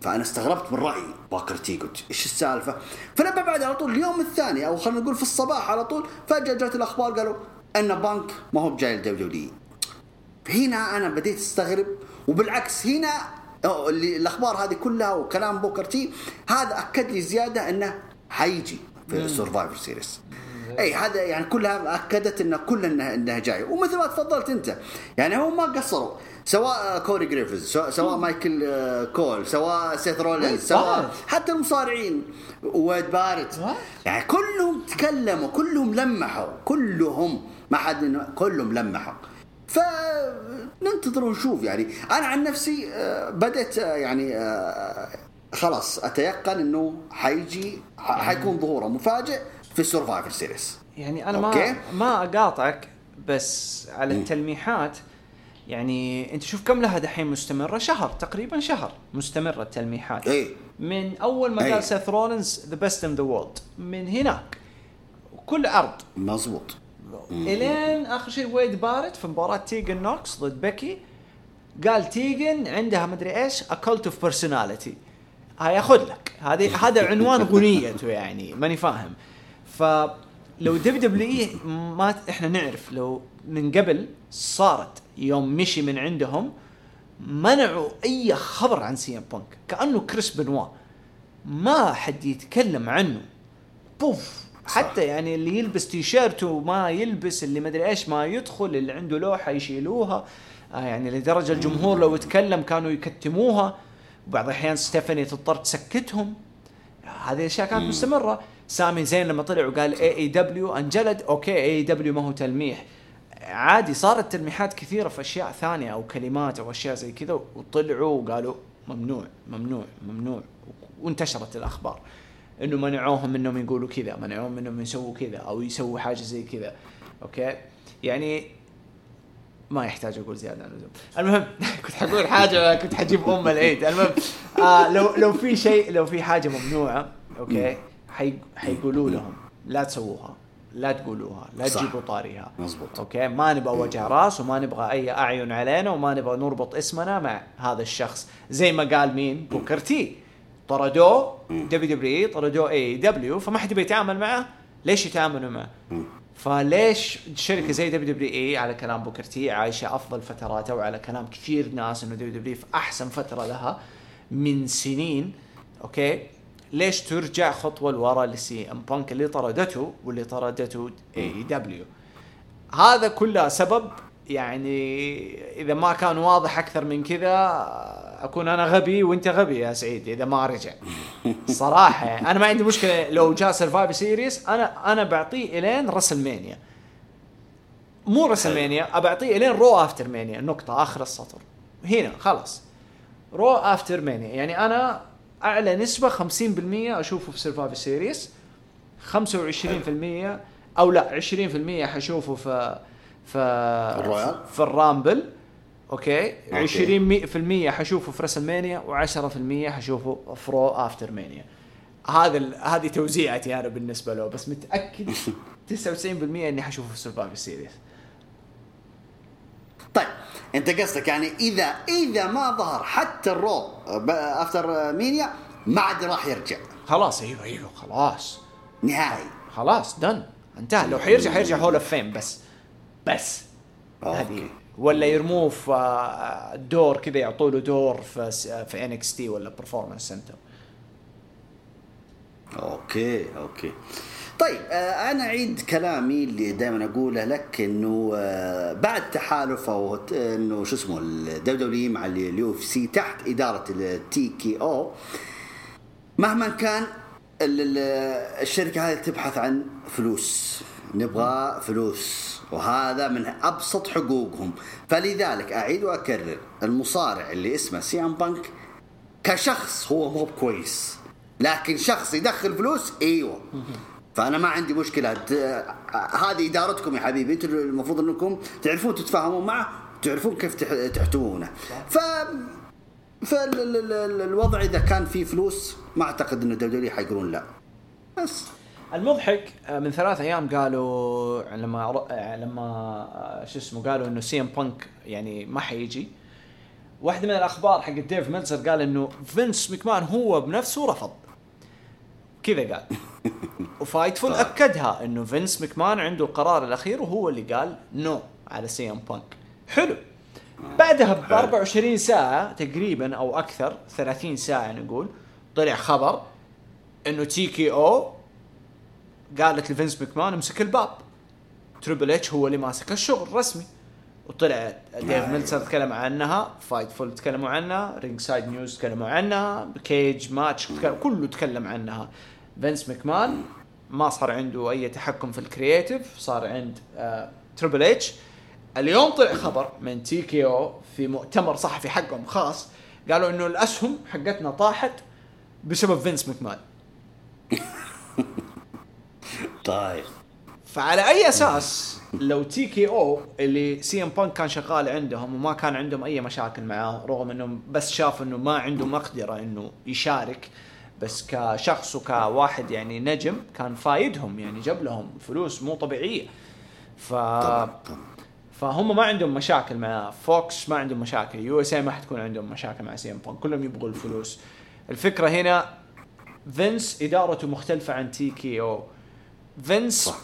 فأنا استغربت من راي بوكر تي قلت إيش السالفة؟ فلما بعد على طول اليوم الثاني أو خلينا نقول في الصباح على طول فجأة جات الأخبار قالوا أن بانك ما هو بجاي الدبليو هنا أنا بديت أستغرب وبالعكس هنا الأخبار هذه كلها وكلام بوكر تي هذا أكد لي زيادة إنه حيجي في سرفايفر سيريس إي هذا يعني كلها أكدت إن كل انها إنها جاية. ومثل ما تفضلت أنت يعني هم ما قصروا. سواء كوري جريفز سواء, سواء مايكل آه، كول سواء سيث رولينز سواء. حتى المصارعين ويد باريت؟ يعني كلهم تكلموا كلهم لمحوا. كلهم ما حد كلهم لمحوا. فننتظر ونشوف. يعني أنا عن نفسي آه، بدأت آه، يعني آه، خلاص أتيقن إنه حيجي حيكون ظهوره مفاجئ في السرفايفر سيريس يعني أنا أوكي. ما ما أقاطعك بس على التلميحات يعني أنت شوف كم لها دحين مستمرة؟ شهر تقريبا شهر مستمرة التلميحات. إيه. من أول ما أي. قال سيث رولينز the best in the world من هناك كل عرض مزبوط إلين آخر شيء ويد باريت في مباراة تيجان نوكس ضد بيكي. قال تيجان عندها مدري إيش a cult of personality هاي خذ لك. هذه هذا عنوان اغنيته يعني ماني فاهم. فلو دبليو دبليو إي ما إحنا نعرف لو من قبل صارت يوم مشي من عندهم منعوا أي خبر عن سي إم بانك. كأنه كريس بنوا. ما حد يتكلم عنه. بوف. حتى يعني اللي يلبس تيشيرت وما يلبس اللي مدري إيش ما يدخل اللي عنده لوحة يشيلوها. آه يعني لدرجة الجمهور لو يتكلم كانوا يكتموها. وبعض الأحيان ستيفاني تضطر تسكتهم. هذه الاشياء كانت مستمرة. سامي زين لما طلع وقال اي اي دبليو angled. أوكي اي دبليو ما هو تلميح. عادي صارت تلميحات كثيرة في أشياء ثانية أو كلمات أو أشياء زي كذا. وطلعوا وقالوا ممنوع ممنوع ممنوع. وانتشرت الأخبار. إنه منعوهم انهم يقولوا كذا منعوهم انهم يسووا كذا أو يسووا حاجة زي كذا. أوكي؟ يعني ما يحتاج أقول زيادة عن اللزوم. المهم [laughs] كنت حقول حاجة كنت حجيب أم العيد. المهم آه لو لو في شيء لو في حاجة ممنوعة أوكي؟ حي حيقولوا لهم لا تسووها لا تقولوها لا. تجيبوا طاريها. مزبوط. أوكي؟ ما نبغى وجه راس وما نبغى أي أعين علينا وما نبغى نربط اسمنا مع هذا الشخص. زي ما قال مين؟ بوكر تي. طردوه دبليو دبليو طردوه إي إي دبليو فما حد يبي يتعامل معه. ليش يتعاملوا معه؟ فليش شركة زي دبليو دبليو إي على كلام بوكر تي عايشة أفضل فتراتها وعلى كلام كثير ناس إنه دبليو دبليو في أحسن فترة لها من سنين أوكي؟ ليش ترجع خطوة لورا لسي إم بانك اللي طردته واللي طردته إي إي دبليو؟ هذا كله سبب يعني إذا ما كان واضح أكثر من كذا أكون أنا غبي وأنت غبي يا سعيد إذا ما رجع. صراحة أنا ما عندي مشكلة لو جاء سرفايفر سيريس أنا أنا بعطيه إلين رسل مانيا مو رسل مانيا أبعطيه إلين Raw after Mania نقطة آخر السطر. هنا خلاص. Raw after Mania يعني أنا أعلى نسبة 50% أشوفه في سرفايفر سيريس 25% أو لا 20% حشوفه في في؟ في الرامبل. أوكي؟ أوكي. 20% حشوفه في رسل مانيا و10% حشوفه في Raw after Mania هذا ال- هذه توزيعتي أنا بالنسبة له بس متأكد [laughs] 99% إني حشوفه في Survivor Series طيب أنت قصدك يعني اذا إذا ما ظهر حتى ال Raw after Mania ما عاد راح يرجع. خلاص أيوه أيوه خلاص. نهائي. خلاص done انتهى. لو حيرجع حيرجع Hall of Fame بس. بس. هذه ولا يرموه في آه، دور كذا يعطوا له دور في في NXT ولا Performance Center okay okay. طيب آه أنا اعيد كلامي اللي دائما أقوله لك إنه آه بعد تحالف أو إنه شو اسمه ال WW مع ال UFC تحت إدارة ال TKO مهما كان ال- ال- الشركة هذه تبحث عن فلوس. نبغى فلوس. وهذا من أبسط حقوقهم. فلذلك أعيد وأكرر المصارع اللي اسمه CM Punk كشخص هو مو كويس لكن شخص يدخل فلوس إيوه. فأنا ما عندي مشكلة. هذه إدارتكم يا حبيبي. أنتم المفروض إنكم تعرفون تتفاهمون معه تعرفون كيف تح- تحتوونه. ف فالوضع إذا كان فيه فلوس ما أعتقد انه W حيقولون لا. بس. المضحك آه، من ثلاث أيام قالوا لما آه، لما آه، شو اسمه قالوا إنه CM Punk يعني ما حيجي. واحدة من الأخبار حق ديف ميلزر قال إنه فينس مكمان هو بنفسه رفض. كذا قال. [laughs] و Fightful طيب. أكدها إنه فينس مكمان عنده القرار الأخير وهو اللي قال no على CM Punk. حلو. بعدها ب 24 ساعة تقريبا أو أكثر 30 ساعة نقول طلع خبر إنه TKO قالت لفينس مكمان امسك الباب. Triple H هو اللي ماسك الشغل رسمي. وطلع ديف أيوة. ميلتسر تكلم عنها Fightful تكلموا عنها Ringside News تكلموا عنها Cagematch تكلم كله تكلم عنها. فينس مكمان ما صار عنده أي تحكم في ال creative صار عند آه Triple H. اليوم طلع خبر من TKO في مؤتمر صحفي حقهم خاص قالوا إنه الأسهم حقتنا طاحت بسبب فينس مكمان [laughs] طيب. فعلى أي أساس لو TKO اللي CM Punk كان شغال عندهم وما كان عندهم أي مشاكل معاه رغم إنهم بس شاف إنه ما عنده مقدرة إنه يشارك بس كشخص وكواحد يعني نجم كان فايدهم يعني جاب لهم فلوس مو طبيعية. ف فهم ما عندهم مشاكل مع Fox ما عندهم مشاكل USA ما حتكون عندهم مشاكل مع CM Punk كلهم يبغوا الفلوس. الفكرة هنا فينس إدارته مختلفة عن TKO. فينس صح.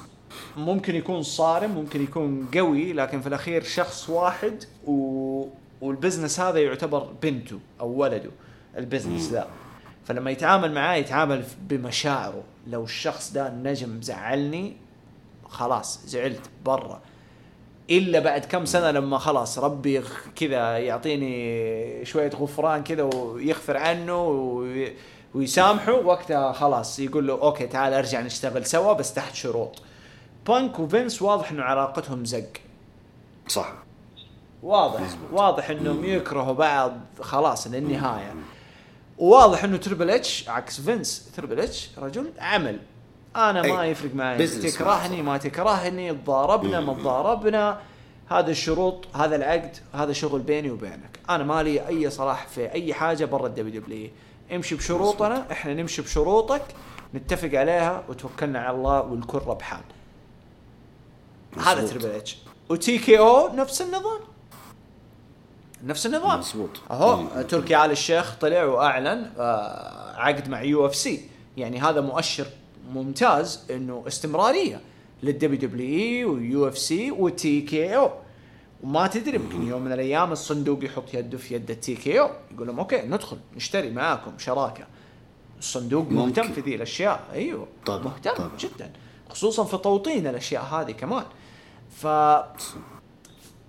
ممكن يكون صارم ممكن يكون قوي لكن في الأخير شخص واحد و... وال business هذا يعتبر بنته أو ولده ال business ذا. فلما يتعامل معاه يتعامل بمشاعره. لو الشخص ده النجم زعلني خلاص زعلت برا. إلا بعد كم سنة لما خلاص ربي كذا يعطيني شوية غفران كذا ويغفر عنه وي- ويسامحه وقتها خلاص يقول له okay تعال أرجع نشتغل سوا بس تحت شروط. بانك وفينس واضح إنه علاقتهم زق. صح. واضح. مزبوط. واضح إنهم يكرهوا بعض خلاص للنهايه وواضح إنه Triple H عكس فينس Triple H رجل عمل. أنا ما أي. يفرق معي. تكرهني. ما تكرهني تضاربنا ما تضاربنا. هذا الشروط هذا العقد هذا شغل بيني وبينك. أنا مالي أي صلاح في أي حاجة برا ال WW امشي بشروطنا إحنا نمشي بشروطك نتفق عليها وتوكلنا على الله والكل ربحان. هذا. Triple H. و TKO نفس النظام. نفس النظام. مظبوط. أهو تركي آل الشيخ طلع وأعلن آه، عقد مع UFC. يعني هذا مؤشر ممتاز إنه استمرارية للدبليو دبليو إي ويو إف سي وتي كي أو. وما تدري يمكن يوم من الأيام الصندوق يحط يده في يد ال TKO يقول لهم okay ندخل نشتري معاكم شراكة الصندوق مهتم ممكن. في ذي الأشياء أيوه طبعاً، مهتم طبعاً. جدا خصوصا في توطين الأشياء هذه كمان ف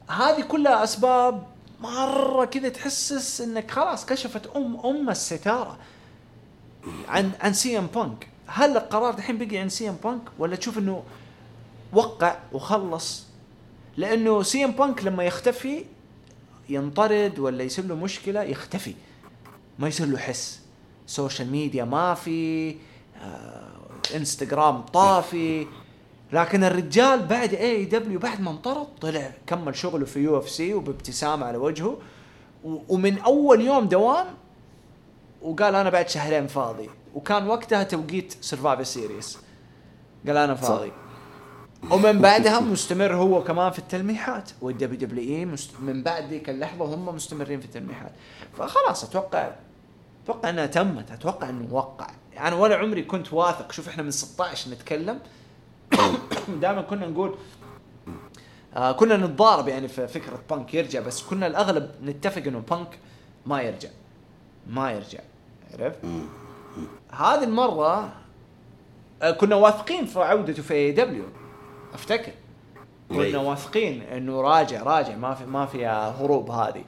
هذه كلها أسباب مرة كذا تحسس إنك خلاص كشفت أم أم الستارة عن عن CM Punk هل القرار الحين بقي عن CM Punk ولا تشوف إنه وقع وخلص لأنه CM Punk لما يختفي ينطرد ولا يصير له مشكلة يختفي. ما يصير له حس. social media ما في آه، إنستغرام طافي. لكن الرجال بعد AEW بعد ما انطرد طلع كمل شغله في UFC وبابتسامة على وجهه. ومن أول يوم دوام وقال أنا بعد شهرين فاضي. وكان وقتها توقيت Survivor Series قال أنا فاضي. ومن بعدها مستمر هو كمان في التلميحات. وال WWE مست... من بعد ذيك اللحظة هم مستمرين في التلميحات. فخلاص أتوقع أتوقع إنها تمت. أتوقع إنه وقع. أنا ولا عمري كنت واثق. شوف إحنا من 16 نتكلم. [coughs] دائما كنا نقول آه كنا نتضارب يعني في فكرة بانك يرجع بس كنا الأغلب نتفق إنه بانك ما يرجع. ما يرجع. عرفت؟ هذه المرة آه كنا واثقين في عودته في AEW أفتكر. كنا أي. واثقين إنه راجع راجع ما في ما فيها هروب هذه.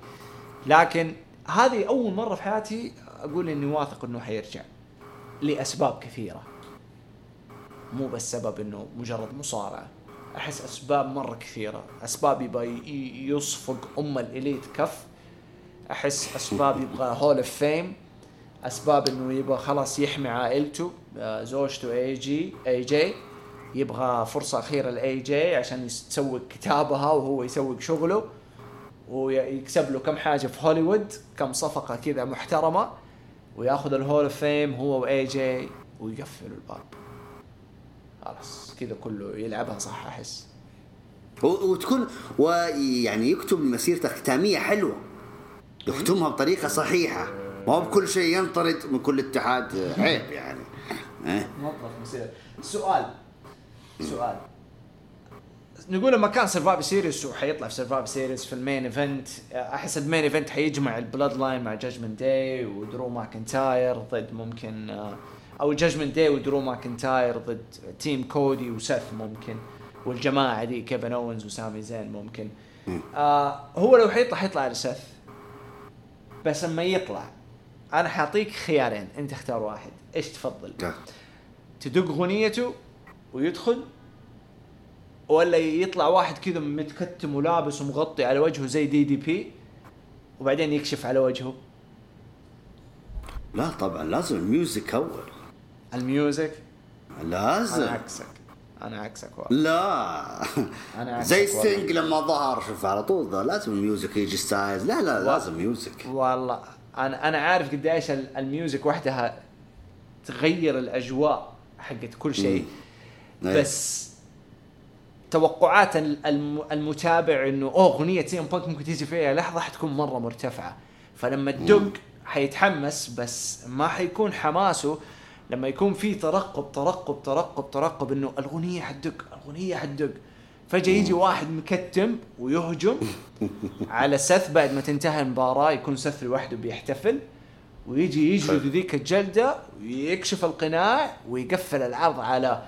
لكن هذه أول مرة في حياتي أقول إني واثق إنه حيرجع لأسباب كثيرة. مو بس سبب إنه مجرد مصارعة. أحس أسباب مرة كثيرة. أسباب يبغى يصفق أم ال Elite كف. أحس أسباب يبغى Hall of Fame أسباب إنه يبغى خلاص يحمي عائلته آه، زوجته AJ AJ يبغى فرصة أخيرة لأي جي عشان يسوق كتابها وهو يسوق شغله ويكسب له كم حاجة في هوليوود كم صفقة كذا محترمة وياخذ ال Hall of Fame هو و AJ ويقفل الباب. خلاص كذا كله يلعبها صح أحس. وتكون ويعني يكتب مسيرته ختاميه حلوة. يختمها بطريقة صحيحة. ما هو بكل شيء ينطرد من كل اتحاد عيب يعني. [laughs] إيه. موظف مسير سؤال. سؤال. نقول لما كان Survivor Series وحيطلع في Survivor Series في ال main event أحس ال main event حيجمع ال Bloodline مع Judgment Day ودرو ماكنتاير ضد ممكن آه، أو Judgment Day ودرو ماكنتاير ضد team كودي وسيث ممكن والجماعة دي كيفن اونز وسامي زين ممكن. آه هو لو حيطلع حيطلع لسيث بس لما يطلع أنا حأعطيك خيارين أنت اختار واحد. إيش تفضل؟ لا. تدق غنيته ويدخل ولا يطلع واحد كذا متكتم ولابس ومغطي على وجهه زي DDP وبعدين يكشف على وجهه. لا طبعا لازم الميوزك أول. الميوزك؟ أنا لازم عكسك. أنا عكسك والله. لا. أنا عكسك زي. ستينج لما ظهر شوف على طول ذا لازم ال music يجي ستايلز. لا لا لازم music. والله. أنا أنا عارف قديش ال- ال music وحدها تغير الأجواء حقت كل شيء. إيه. بس توقعات ال- الم- المتابع إنه أوه أغنية CM Punk ممكن تيجي فيها لحظة حتكون مرة مرتفعة. فلما تدق حيتحمس بس ما حيكون حماسه لما يكون في ترقب ترقب ترقب ترقب إنه الأغنية حتدق الأغنية حتدق. فجأة يجي واحد متكتم ويهجم [laughs] على سث بعد ما تنتهي المباراة يكون سث لوحده بيحتفل. ويجي يجلد ذيك الجلدة ويكشف القناع ويقفل العرض على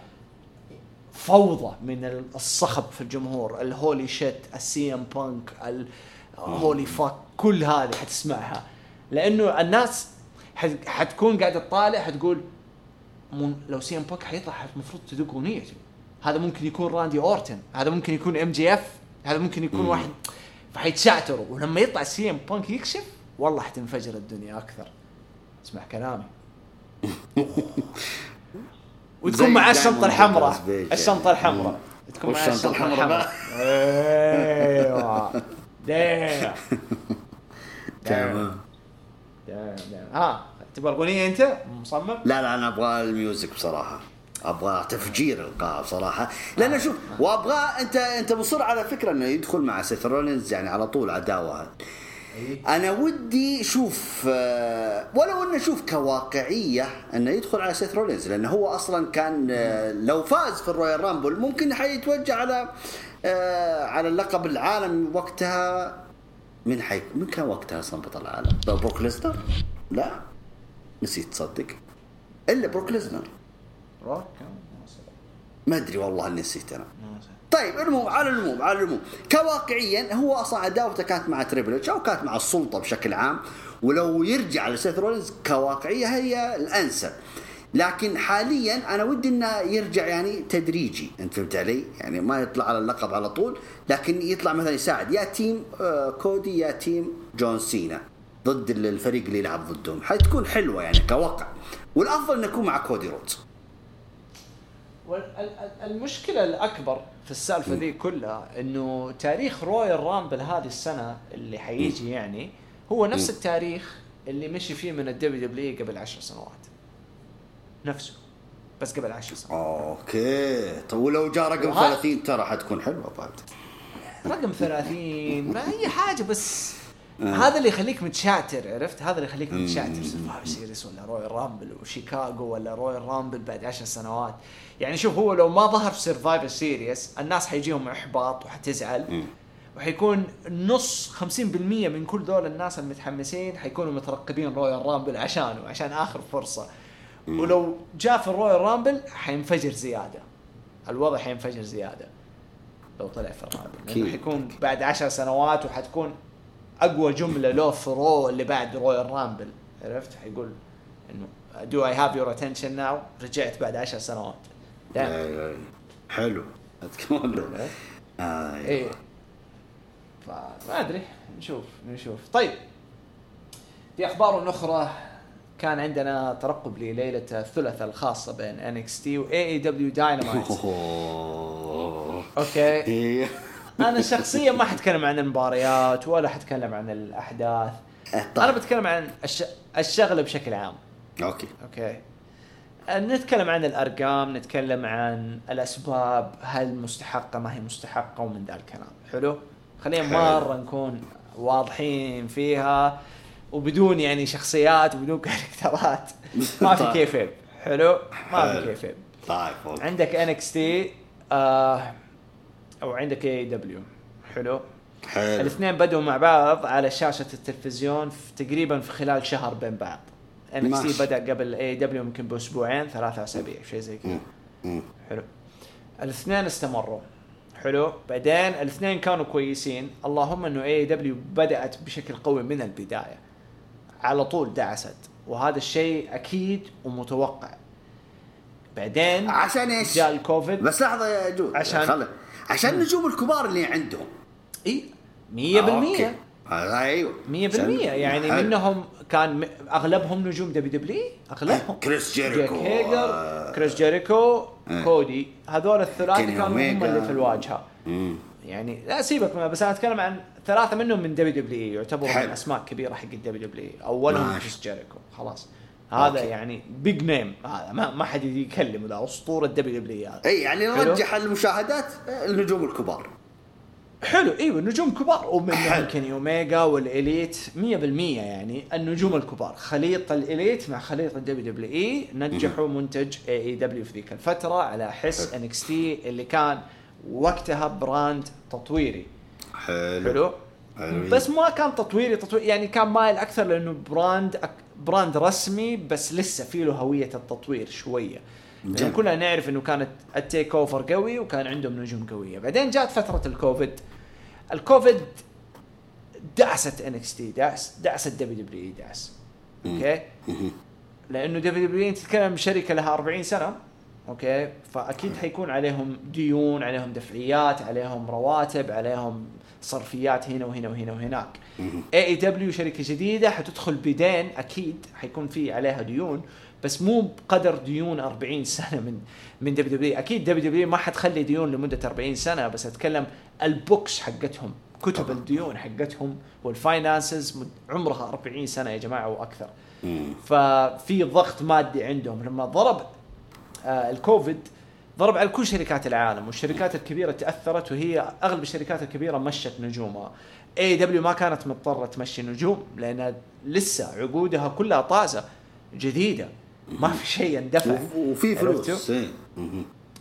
فوضى من الصخب في الجمهور ال holy shit ال CM Punk ال holy fuck كل هذه حتسمعها. لأنه الناس حت- حتكون قاعدة تطالع حتقول لو CM Punk حيطلع المفروض تدق أغنيته. هذا ممكن يكون راندي أورتن هذا ممكن يكون MJF هذا ممكن يكون واحد. فحيتشعتروا. ولما يطلع CM Punk يكشف والله حتنفجر الدنيا أكثر. اسمع كلامي. [laughs] وتكون معاه دايموند الشنطة الحمراء. الشنطه يعني. الحمراء. تكون والشنطة الشنطة الحمراء [laughs] أيوه تمام. ها تبغى الأغنية أنت؟ مصمم؟ لا لا أنا أبغى ال music بصراحة. أبغى تفجير القاعة بصراحة. لأن شوف وأبغى أنت أنت مصر على فكرة إنه يدخل مع سيث رولينز يعني على طول عداوة. أنا ودي شوف آه، ولو انه شوف كواقعية أنه يدخل على سيث رولينز لأنه هو أصلا كان آه، لو فاز في ال Royal Rumble ممكن حيتوجه على آه، على اللقب العالم وقتها. من حي من كان وقتها أصلا بطل العالم؟ بروك ليزنر؟ لا. نسيت تصدق. إلا بروك ليزنر. ما أدري والله نسيت أنا. طيب المهم على العموم على العموم. كواقعيا هو أصلا عداوته كانت مع تريبل أو كانت مع السلطة بشكل عام ولو يرجع لسيث رولينز كواقعية هي الأنسب. لكن حاليا أنا ودي إنه يرجع يعني تدريجي أنت فهمت علي؟ يعني ما يطلع على اللقب على طول لكن يطلع مثلا يساعد. يا team آه، كودي يا team جون سينا ضد الفريق اللي يلعب ضدهم. حتكون حلوة يعني كوقع والأفضل إنه يكون مع كودي رودز. المشكلة الأكبر في السالفة ذي كلها إنه تاريخ Royal Rumble هذه السنة اللي حيجي يعني هو نفس التاريخ اللي مشي فيه من ال WW قبل عشر سنوات. نفسه. بس قبل عشر سنوات. أوكي. طيب ولو جاء رقم وها- 30 ترى حتكون حلوة بعد رقم 30 ما اي حاجة بس هذا اللي يخليك متشاتر عرفت؟ هذا اللي يخليك متشاتر. Survivor Series ولا Royal Rumble وشيكاغو ولا Royal Rumble بعد عشر سنوات؟ يعني شوف هو لو ما ظهر في Survivor Series الناس حيجيهم إحباط وحتزعل. وحيكون نص 50% من كل دول الناس المتحمسين حيكونوا مترقبين Royal Rumble عشانه عشان آخر فرصة. ولو جاء في ال Royal Rumble حينفجر زيادة. الوضع حينفجر زيادة. لو طلع في ال Rumble لأنه. حيكون بعد عشر سنوات وحتكون أقوى جملة له في Raw اللي بعد Royal Rumble عرفت؟ حيقول إنه do I have your attention now رجعت بعد عشر سنوات. حلو. تكون [laughs] آه إيه. فما أدري. نشوف نشوف. طيب. في أخبار أخرى كان عندنا ترقب لليلة الثلاثاء الخاصة بين NXT و AEW Dynamite. أوكي. إيه. أنا شخصيا ما حتكلم عن المباريات ولا حتكلم عن الأحداث. أنا بتكلم عن الش... الشغلة بشكل عام أوكي أوكي نتكلم عن الأرقام نتكلم عن الأسباب هل مستحقة ما هي مستحقة ومن ذا الكلام حلو خلينا. مرة نكون واضحين فيها وبدون يعني شخصيات وبدون [laughs] characters ات ما في طيب. كيفيب حلو ما في حلو. كيفيب طيب. عندك NXT آه، أو عندك AEW حلو؟ حلو. الاثنين بدوا مع بعض على شاشة التلفزيون في تقريبا في خلال شهر بين بعض. ان ماشي. تي بدأ قبل AEW يمكن بأسبوعين ثلاثة أسابيع شيء زي كذا. حلو. الاثنين استمروا. حلو. بعدين الاثنين كانوا كويسين. اللهم إنه AEW بدأت بشكل قوي من البداية. على طول دعست. وهذا الشيء أكيد ومتوقع. بعدين عشان إيش؟ جاء الكوفيد. بس لحظة يا جود عشان- خل... عشان النجوم الكبار اللي عندهم إي 100% آه،. آه، أيوه 100% عشان- يعني حلو. منهم كان أغلبهم نجوم WW أغلبهم كريس جاك جيريكو هيجر آه، كريس جيريكو آه. كودي هذول الثلاثة كانوا هم. اللي في الواجهة مم. يعني لا سيبك بس أنا أتكلم عن ثلاثة منهم من WW يعتبروا. من اسماء كبيره حق ال WW أولهم. كريس جيريكو خلاص هذا أوكي. يعني big name هذا ما, ما حد يكلمه ذا أسطورة WW هذا. إي يعني. نرجح المشاهدات آه، النجوم الكبار. حلو أيوه نجوم كبار. حلو. كيني اوميجا وال Elite 100% يعني النجوم الكبار. خليط ال Elite مع خليط ال WWE نجحوا منتج AEW في ذيك الفترة على حس NXT اللي كان وقتها brand تطويري. حلو. حلو؟ حلو. بس ما كان تطويري تطوير يعني كان مايل أكثر لأنه brand أك brand رسمي بس لسه في له هوية التطوير شوية. جميل. كلنا نعرف إنه كانت ال TakeOver قوي وكان عندهم نجوم قوية. بعدين جات فترة الكوفيد. الكوفيد دعست NXT دعس دعست WWE دعس. أوكي؟ لأنه WW تتكلم شركة لها 40 سنة. أوكي؟ فأكيد حيكون عليهم ديون عليهم دفعيات عليهم رواتب عليهم صرفيات هنا وهنا وهنا وهناك. AEW شركة جديدة حتدخل بدين أكيد حيكون في عليها ديون بس مو بقدر ديون 40 سنة من من WW أكيد WW ما حتخلي ديون لمدة 40 سنة بس أتكلم ال books حقتهم كتب. الديون حقتهم وال finances عمرها 40 سنة يا جماعة وأكثر. ففي ضغط مادي عندهم لما ضرب آه الكوفيد ضرب على كل شركات العالم والشركات الكبيرة تأثرت وهي أغلب الشركات الكبيرة مشت نجومها AEW ما كانت مضطرة تمشي نجوم لانها لسه عقودها كلها طازة جديدة ما في شيء اندفع وف- وفي؟ فلوس. إيه.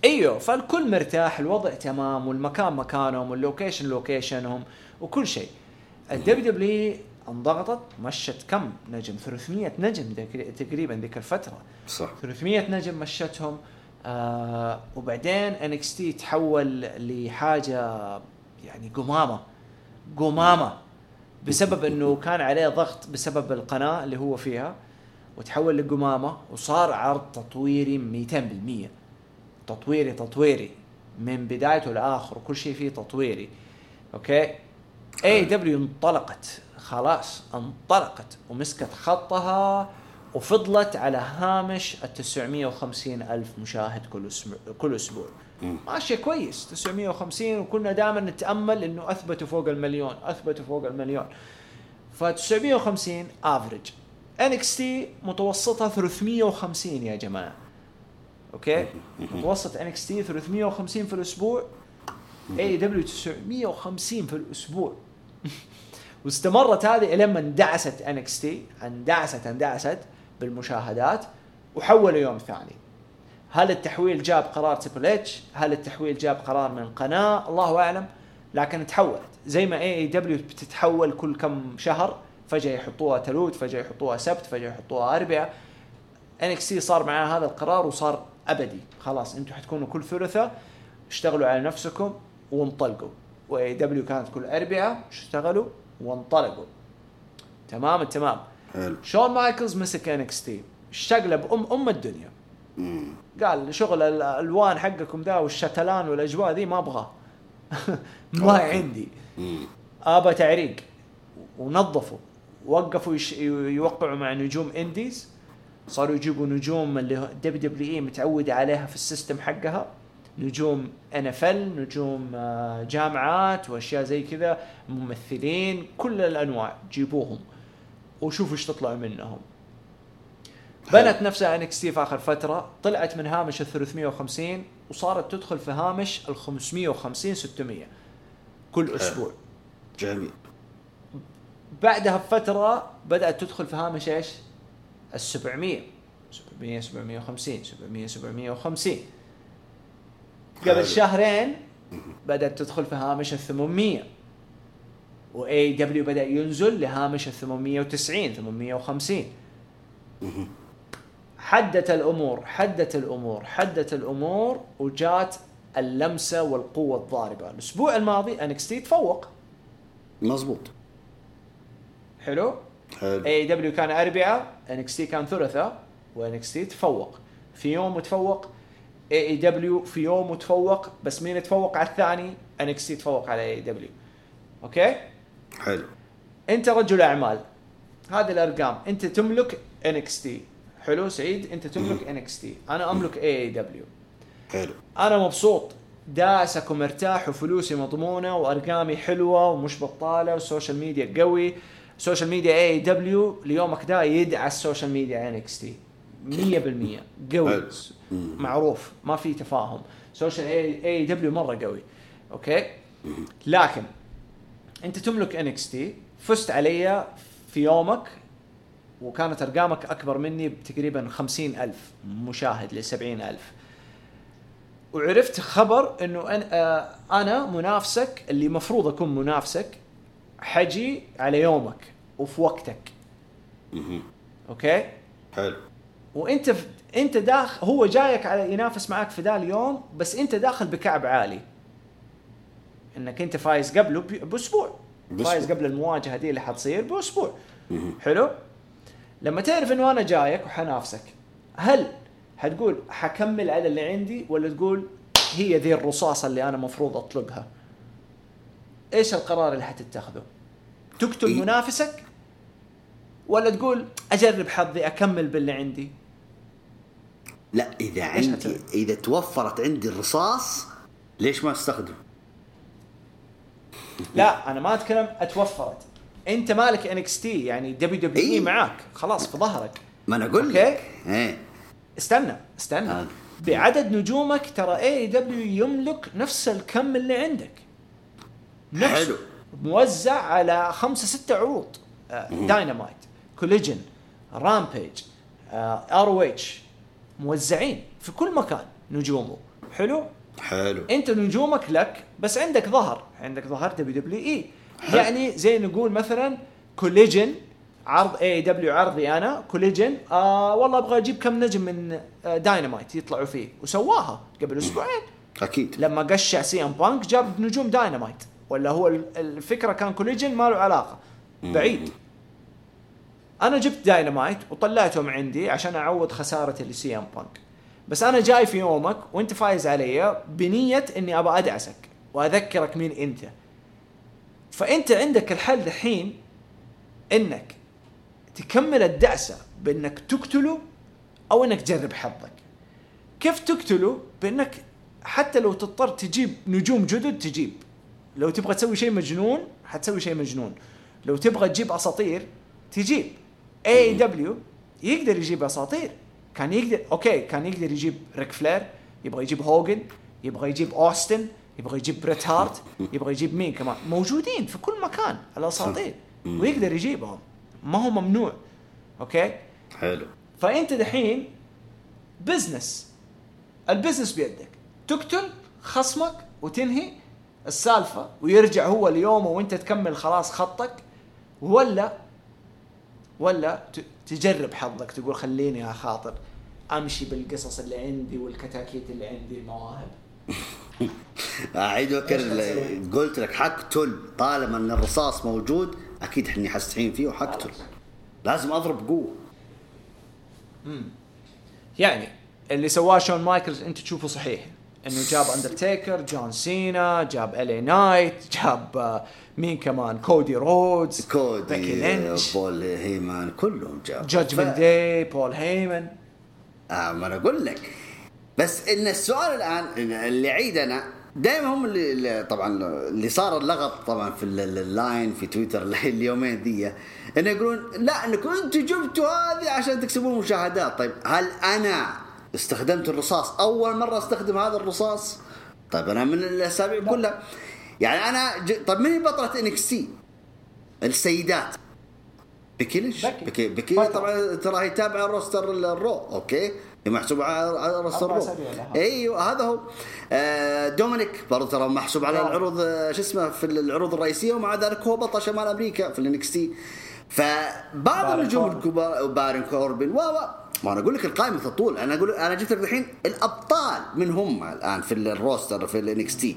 أيوه فالكل مرتاح الوضع تمام والمكان مكانهم وال location location هم وكل شيء. ال WW انضغطت مشت كم نجم؟ 300 نجم تقريبا ذيك الفترة. صح. 300 نجم مشتهم. آه وبعدين NXT تحول لحاجة يعني قمامة. قمامة بسبب إنه كان عليه ضغط بسبب القناة اللي هو فيها وتحول لقمامة وصار عرض تطويري 200% تطويري تطويري. من بدايته لاخره كل شيء فيه تطويري. أوكي؟ AEW انطلقت. خلاص انطلقت ومسكت خطها وفضلت على هامش ال 950 ألف مشاهد كل أسبوع كل أسبوع. ماشي كويس 950 وكنا دائما نتأمل إنه أثبتوا فوق المليون أثبتوا فوق المليون. ف 950 average NXT متوسطها 350 يا جماعة. أوكي؟ متوسط NXT 350 في الأسبوع. AEW 950 في الأسبوع. [laughs] واستمرت هذه الين ما اندعست NXT اندعست اندعست بالمشاهدات. وحولوا يوم ثاني. هل التحويل جاب قرار Triple H؟ هل التحويل جاب قرار من قناه؟ الله أعلم. لكن تحولت. زي ما AEW بتتحول كل كم شهر فجأة يحطوها تلوت فجأة يحطوها سبت فجأة يحطوها اربعاء NXT صار معاه هذا القرار وصار أبدي. خلاص أنتم حتكونوا كل ثلاثاء اشتغلوا على نفسكم وانطلقوا. و AEW كانت كل اربعاء اشتغلوا وانطلقوا. تمام؟ التمام حلو. شون مايكلز مسك NXT اشتغل ام أم الدنيا. قال شغل الألوان حقكم ذا والشتلان والأجواء ذي ما ابغاه [laughs] ما. عندي. أبى تعريق. ونظفوا. وقفوا يش... يوقعوا مع نجوم indies. صاروا يجيبوا نجوم اللي WWE متعودة عليها في ال system حقها. نجوم NFL نجوم آه، جامعات وأشياء زي كذا ممثلين كل الأنواع. جيبوهم. وشوفوا إيش تطلع منهم. بنت نفسها NXT في آخر فترة طلعت من هامش ال 350 وصارت تدخل في هامش ال 550 600 كل أسبوع. جميل. بعدها بفترة بدأت تدخل في هامش إيش؟ ال 700 700 750 700 750 حلو. قبل شهرين بدأت تدخل في هامش ال 800 و AEW بدأ ينزل لهامش ال 890 850 حدت الأمور حدت الأمور حدت الأمور وجات اللمسة والقوة الضاربة. الأسبوع الماضي NXT تفوق. مظبوط حلو؟ حلو. AEW كان اربعاء NXT كان ثلاثاء و NXT تفوق. في يوم وتفوق AEW في يوم وتفوق بس مين تفوق على الثاني؟ NXT تفوق على AEW okay؟ حلو. أنت رجل أعمال. هذه الأرقام. أنت تملك NXT حلو سعيد أنت تملك NXT أنا أملك AEW حلو. أنا مبسوط. داسك ومرتاح وفلوسي مضمونة وأرقامي حلوة ومش بطالة وال social media قوي. social media AEW ليومك ده يدعس ال social media NXT 100% قوي. معروف. ما في تفاهم. social AEW مرة قوي. okay؟ لكن أنت تملك NXT فزت علي في يومك وكانت أرقامك أكبر مني بتقريبا خمسين ألف مشاهد لسبعين ألف. وعرفت خبر إنه أنا, آه أنا منافسك اللي مفروض أكون منافسك حجي على يومك وفي وقتك. okay؟ حلو. وأنت في أنت داخل هو جايك على ينافس معاك في ذا اليوم بس أنت داخل بكعب عالي. إنك أنت فايز قبله بأسبوع. فايز قبل المواجهة دي اللي حتصير بأسبوع. حلو؟ لما تعرف إنه أنا جايك وحنافسك هل حتقول حكمل على اللي عندي ولا تقول هي ذي الرصاصة اللي أنا مفروض أطلقها إيش القرار اللي حتتخذه تقتل إيه. منافسك ولا تقول أجرب حظي أكمل باللي عندي لا إذا عندي؟ إذا توفرت عندي الرصاص ليش ما استخدم؟ لا أنا ما أتكلم أتوفرت أنت مالك NXT يعني WWE. معاك. خلاص في ظهرك. ما أنا أقول. لك. إيه. استنى استنى. آه. بعدد نجومك ترى AEW يملك نفس الكم اللي عندك. نفس حلو. موزع على خمسة ستة عروض. Dynamite Collision Rampage ROH موزعين في كل مكان نجومه. حلو؟ حلو. أنت نجومك لك بس عندك ظهر. عندك ظهر WWE. يعني زي نقول مثلا Collision عرض AEW عرضي أنا Collision آه والله أبغى أجيب كم نجم من آه داينامايت يطلعوا فيه. وسواها قبل أسبوعين. أكيد. لما قشع سي إم بانك جاب نجوم داينامايت ولا هو ال- الفكرة كان Collision ما له علاقة. بعيد. أنا جبت داينامايت وطلعتهم عندي عشان أعوض خساره اللي سي إم بانك. بس أنا جاي في يومك وأنت فايز علي بنية إني ابى أدعسك وأذكرك مين أنت. فأنت عندك الحل دحين إنك تكمل الدعسة بإنك تقتله أو إنك تجرب حظك. كيف تقتله؟ بإنك حتى لو تضطر تجيب نجوم جدد تجيب. لو تبغى تسوي شيء مجنون حتسوي شيء مجنون. لو تبغى تجيب أساطير تجيب. AEW يقدر يجيب أساطير. كان يقدر okay كان يقدر يجيب ريك فلير يبغى يجيب هوجن يبغى يجيب أوستن يبغى يجيب بريت هارت يبغى يجيب مين كمان؟ موجودين في كل مكان الأساطير. ويقدر يجيبهم. ما هو ممنوع. okay؟ حلو. فأنت دحين business ال business بيدك. تقتل خصمك وتنهي السالفة ويرجع هو اليوم وأنت تكمل خلاص خطك ولا ولا تجرب حظك تقول خليني أخاطر. أمشي بالقصص اللي عندي والكتاكيت اللي عندي المواهب [laughs] اعيد وأكرر؟ قلت لك حقتل طالما إن الرصاص موجود أكيد احني حستعين فيه وحقتل لازم أضرب بقوه يعني اللي سواه شون مايكلز أنت تشوفه صحيح. إنه جاب اندرتيكر جون سينا جاب إل إي نايت جاب آه، مين كمان؟ كودي رودز بيكي كودي لينش بول هيمان كلهم جاب Judgment ف- Day بول هيمن آه ما أنا أقول لك. بس إن السؤال الآن اللي عيد أنا دائما هم اللي- طبعا اللي صار اللغط طبعا في ال- ال- ال line في تويتر [laughs] اليومين ذي إنه يقولون لا إنكم أنتم جبتوا هذه عشان تكسبون مشاهدات. طيب هل أنا استخدمت الرصاص؟ أول مرة أستخدم هذا الرصاص؟ طيب أنا من الأسابيع كلها. يعني أنا ج... طيب من بطلة NXT؟ السيدات. بيكي ليش؟ بيكي. بيكي بيكي بطلة. طبعا ترى هي تابعة roster ال Raw okay. هي محسوبه على على roster أربع ال Raw أسابيع لها. إيوه هذا هو. آه دومينيك برضه ترى محسوب على. العروض آه، شو اسمه في العروض الرئيسية ومع ذلك هو بطل شمال أمريكا في ال NXT. فبعض النجوم. الكبار بارن كوربن و و ما أنا أقول لك القائمة تطول. أنا أقول أنا جبت لك الحين الأبطال من هم الآن في ال roster في ال NXT.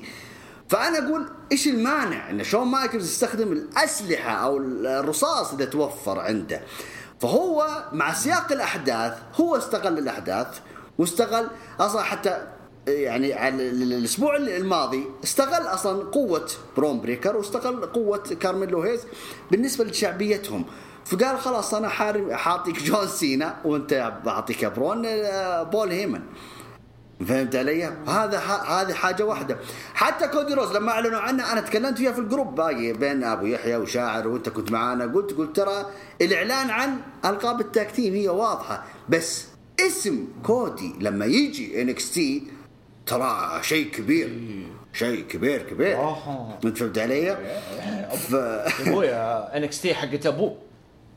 فأنا أقول إيش المانع إن شون مايكلز يستخدم الأسلحة أو الرصاص اللي توفر عنده؟ فهو مع سياق الأحداث هو استغل الأحداث واستغل أصلا حتى يعني على ال- ال- الأسبوع الماضي استغل أصلا قوة برون بريكر واستغل قوة كارميلو هيز بالنسبة لشعبيتهم. فقال خلاص أنا حارم حاعطيك جون سينا وأنت بعطيك برون بول هيمن فهمت علي؟ هذا هذه حاجة واحدة. حتى كودي روز لما أعلنوا عنه أنا تكلمت فيها في ال group. باقي بين أبو يحيى وشاعر وأنت كنت معانا قلت قلت ترى الإعلان عن ألقاب ال tag team هي واضحة. بس اسم كودي لما يجي NXT ترى شيء كبير. شيء كبير كبير. انت فهمت علي؟ ف... أبويا NXT حقت أبوه.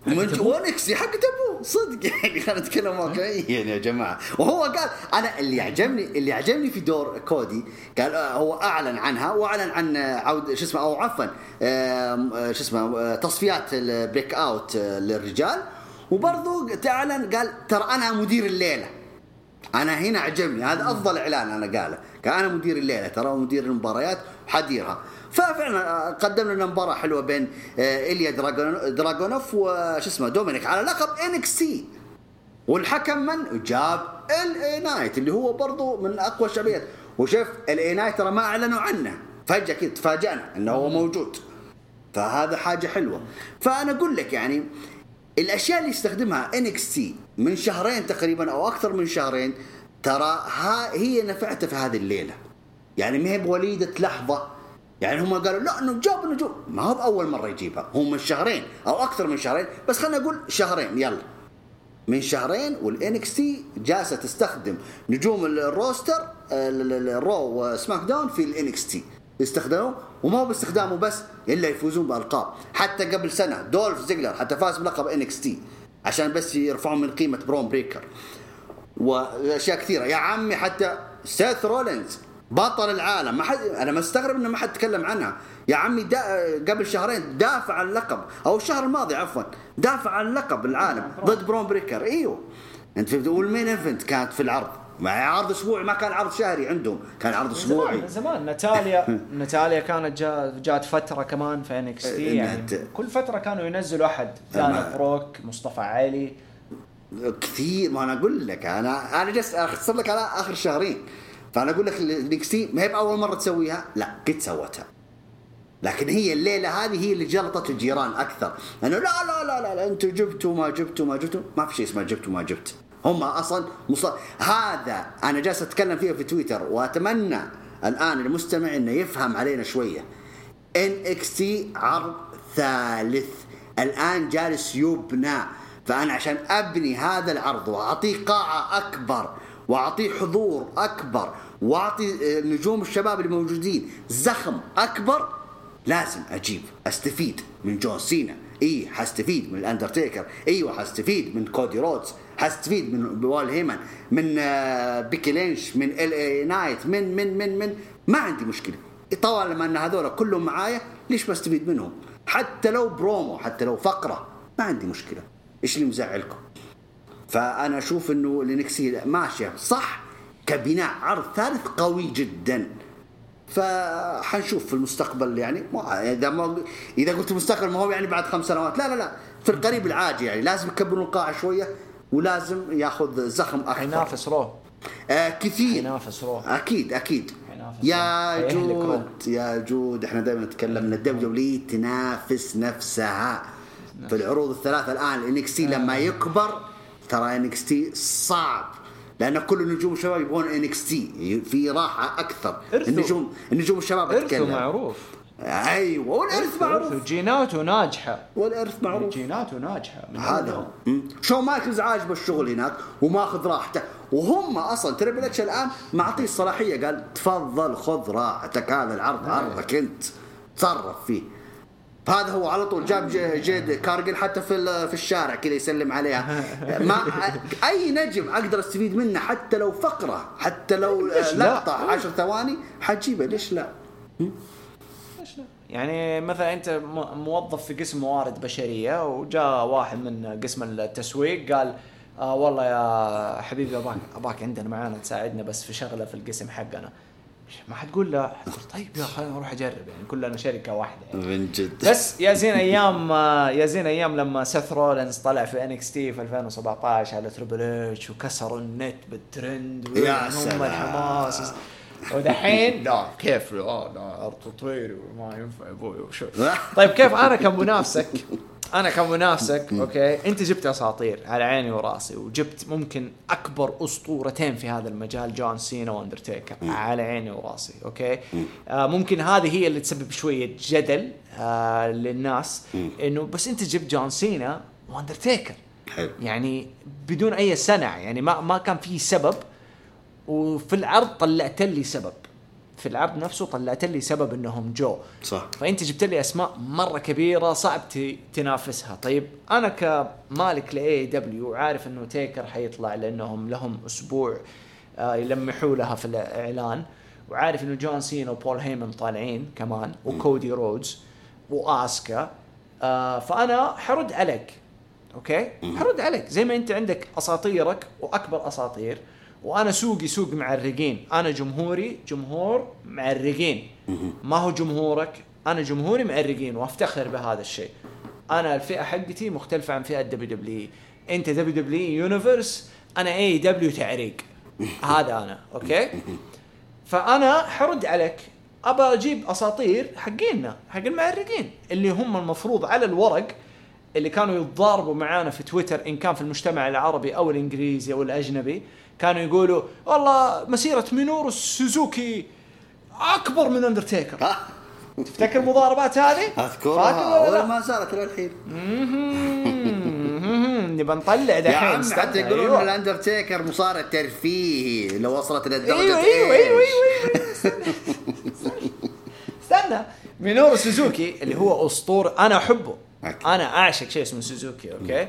و NXT حق ابوه صدق يعني خلينا نتكلم واقعيا يا جماعة. وهو قال أنا اللي عجبني اللي عجبني في دور كودي قال آه، هو أعلن عنها وأعلن عن آه، عود شو اسمه أو عفوا آه، شو اسمه تصفيات ال Breakout للرجال. وبرضه تعلن قال ترى أنا مدير الليلة. أنا هنا عجبني هذا أفضل إعلان أنا قاله. قال أنا مدير الليلة ترى مدير المباريات وحديرها ففعلا آه، قدم لنا مباراة حلوة بين آه، إيليا دراجون دراجونوف وش اسمه دومينيك على لقب NXT والحكم من؟ جاب LA Knight اللي هو برضو من أقوى الشعبيات. وشوف LA Knight ترى ما أعلنوا عنه. فجأة كذا تفاجئنا إنه هو موجود. فهذا حاجة حلوة. فأنا أقول لك يعني الأشياء اللي يستخدمها NXT من شهرين تقريبا أو أكثر من شهرين ترى ها هي نفعته في هذه الليلة. يعني ما هي بوليدة لحظة. يعني هم قالوا لا إنه جاب النجوم ما هو بأول مرة يجيبها. هو من شهرين أو أكثر من شهرين بس خلينا نقول شهرين يلا. من شهرين وال NXT جالسة تستخدم نجوم ال roster ال- ال- ال Raw و SmackDown في ال NXT يستخدموا وما هو باستخدامه بس إلا يفوزون بألقاب. حتى قبل سنة دولف زيجلر حتى فاز بلقب NXT عشان بس يرفعون من قيمة برون بريكر. وأشياء كثيرة. يا عمي حتى سيث رولينز بطل العالم. ما حد أنا مستغرب إنه ما حد تكلم عنها. يا عمي دا قبل شهرين دافع عن اللقب أو الشهر الماضي عفوا. دافع عن لقب العالم. ضد برون بريكر. إيوه. أنت فهمت؟ وال main event؟ كانت في العرض. مع عرض أسبوعي. ما كان عرض شهري عندهم. كان عرض أسبوعي. زمان من زمان. ناتاليا [laughs] ناتاليا كانت جا جات فترة كمان في NXT إنها يعني كل فترة كانوا ينزلوا أحد. دانا بروك مصطفى علي. كثير. ما أنا أقول لك. أنا أنا جالس أختصر لك على آخر شهرين. فأنا أقول لك ال NXT ما هي بأول مرة تسويها؟ لا قد سوتها. لكن هي الليلة هذه هي اللي جلطت الجيران أكثر. انه لا لا لا لا, لا أنتم جبتوا ما جبتوا ما جبتوا. ما في شيء اسمه جبتوا ما جبت. هم أصلا مص... هذا أنا جالس أتكلم فيه في تويتر وأتمنى الآن المستمع إنه يفهم علينا شوية. NXT عرض ثالث. الآن جالس يبنى. فأنا عشان أبني هذا العرض وأعطيه قاعة أكبر واعطيه حضور أكبر واعطي آه، نجوم الشباب اللي موجودين زخم أكبر لازم أجيب أستفيد من جون سينا. إي حستفيد من الأندرتيكر. أيوه حستفيد من كودي رودز. حستفيد من بول هيمن من آه، بيكي لينش من LA Knight من من من من. ما عندي مشكلة. طالما إن هذول كلهم معايا ليش بستفيد منهم؟ حتى لو برومو حتى لو فقرة ما عندي مشكلة. إيش اللي مزعلكم؟ فأنا أشوف إنه ال NXT ماشيه صح كبناء عرض ثالث قوي جدا. فحنشوف في المستقبل يعني ما إذا ما إذا قلت المستقبل ما هو يعني بعد خمس سنوات. لا لا لا في القريب العاجل يعني. لازم يكبرون القاعة شوية ولازم ياخذ زخم أكثر حينافس Raw آه كثير. حينافس Raw أكيد أكيد. يا جود يا جود إحنا دائما نتكلم ان ال WWE تنافس نفسها. في العروض الثلاثة الآن ال NXT لما يكبر ترى NXT صعب. لأن كل النجوم الشباب يبغون NXT في راحة أكثر. إرثه. النجوم النجوم الشباب أتكلم. معروف. أيوه والإرث معروف. جيناته ناجحة. والإرث معروف. جيناته ناجحة. هذا هو. شون مايكلز عاجبه الشغل هناك وماخذ راحته. وهم أصلا Triple H الآن معطيه الصلاحية قال تفضل خذ راحتك هذا العرض عرضك أنت. تصرف فيه. هذا هو على طول جاب جيد كارجل حتى في في الشارع كذا يسلم عليها [laughs] ما أي نجم أقدر أستفيد منه حتى لو فقرة حتى لو لا؟ لقطة عشر ثواني حجيبه ليش لا؟ ليش لا؟ يعني مثلا أنت موظف في قسم موارد بشرية وجاء واحد من قسم التسويق قال آه والله يا حبيبي اباك أباك عندنا معانا تساعدنا بس في شغلة في القسم حقنا ما حتقول لا. حتقول طيب يا خلينا نروح أجرب. يعني كلنا شركه واحدة يعني. من جد. بس يا زين أيام يا زين أيام لما سيث رولينز طلع في NXT في 2017 على Triple H وكسروا النت بالترند يا هم. الحماس. ودحين [laughs] لا كيف؟ لا لا تطويري وما ينفع أبوي وشو؟ طيب كيف؟ أنا كمنافسك. [laughs] أنا كمنافسك okay أنت جبت أساطير على عيني وراسي وجبت ممكن أكبر أسطورتين في هذا المجال جون سينا وأندرتيكر على عيني وراسي okay؟ آه ممكن هذه هي اللي تسبب شوية جدل آه للناس إنه بس أنت جبت جون سينا وأندرتيكر. حلو. يعني بدون أي سنع يعني ما ما كان في سبب وفي العرض طلعت لي سبب. في العرض نفسه طلعت لي سبب إنهم جو. صح. فأنت جبت لي أسماء مرة كبيرة صعب تنافسها. طيب أنا كمالك ل AEW عارف إنه تيكر حيطلع لأنهم لهم أسبوع آه، يلمحوا لها في الإعلان. وعارف إنه جون سينا وبول هيمن طالعين كمان وكودي رودز وآسكا. آه، فأنا حرد عليك. أوكي؟ حرد عليك. زي ما أنت عندك أساطيرك وأكبر أساطير. وأنا سوقي سوق معرقين أنا جمهوري جمهور معرقين ما هو جمهورك؟ أنا جمهوري معرقين وأفتخر بهذا الشيء. أنا الفئة حقتي مختلفة عن فئة دبليو دبليو أنت دبليو دبليو يونيفرس أنا اي دبليو تعريق. هذا أنا أوكي؟ فأنا حرد عليك. ابى أجيب أساطير حقينا حق المعرقين اللي هم المفروض على الورق اللي كانوا يتضاربوا معانا في تويتر إن كان في المجتمع العربي أو الإنجليزي أو الأجنبي. كانوا يقولوا والله مسيرة مينورو سوزوكي أكبر من أندرتيكر. ها تفتكر المضاربات هذه؟ أذكرها. ولا ولا لا؟ ما زالت للحين. [laughs] نبى نطلع يا دحين. عم حتى يقولون أيوة. ان الأندرتيكر مصارع ترفيهي لو وصلت إلى درجه أيوه أيوه إيش؟ أيوه أيوه استنى. استنى. مينورو سوزوكي اللي هو اسطور أنا أحبه. أنا أعشق شيء اسمه سوزوكي أوكي؟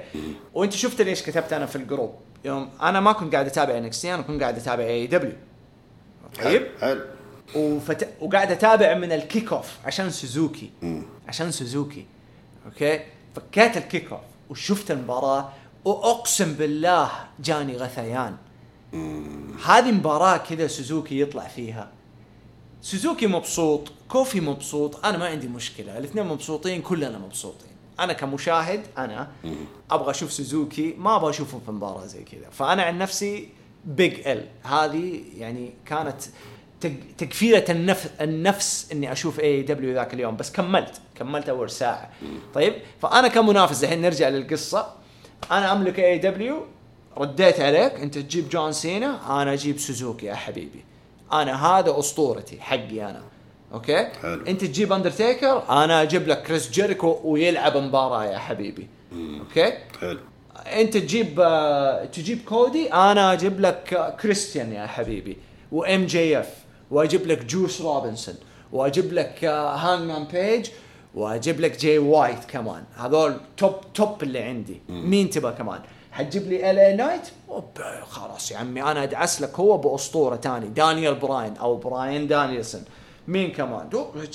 وأنت شفت ليش كتبت أنا في ال group؟ يوم أنا ما كنت قاعد أتابع NXT أنا كنت قاعد أتابع AEW طيب؟ حلو وفت... وقاعد أتابع من ال kickoff عشان سوزوكي عشان سوزوكي أوكي؟ فكيت ال kickoff وشفت المباراة وأقسم بالله جاني غثيان. هذه مباراة كذا سوزوكي يطلع فيها. سوزوكي مبسوط كوفي مبسوط أنا ما عندي مشكلة. الاثنين مبسوطين كلنا مبسوطين. أنا كمشاهد أنا أبغى أشوف سوزوكي ما أبغى أشوفه في مباراة زي كذا. فأنا عن نفسي بيج ال هذه يعني كانت تقفيلة النفس النفس إني أشوف AEW ذاك اليوم. بس كملت كملت أول ساعة. طيب؟ فأنا كمنافس الحين نرجع للقصة. أنا أملك AEW رديت عليك. أنت تجيب جون سينا أنا أجيب سوزوكي يا حبيبي. أنا هذا أسطورتي حقي أنا. أوكي؟ حلو. أنت تجيب اندرتيكر أنا أجيب لك كريس جيريكو ويلعب مباراة يا حبيبي. أوكي؟ حلو. أنت تجيب آه، تجيب كودي أنا أجيب لك آه، كريستيان يا حبيبي و MJF وأجيب لك جوس روبنسون وأجيب لك آه، هانجمان بيج وأجيب لك جاي وايت كمان. هذول top top اللي عندي. مين تبغى كمان؟ حتجيب لي LA Knight خلاص يا عمي أنا أدعس لك هو بأسطورة تاني. دانيال براين أو براين دانيلسون مين كمان؟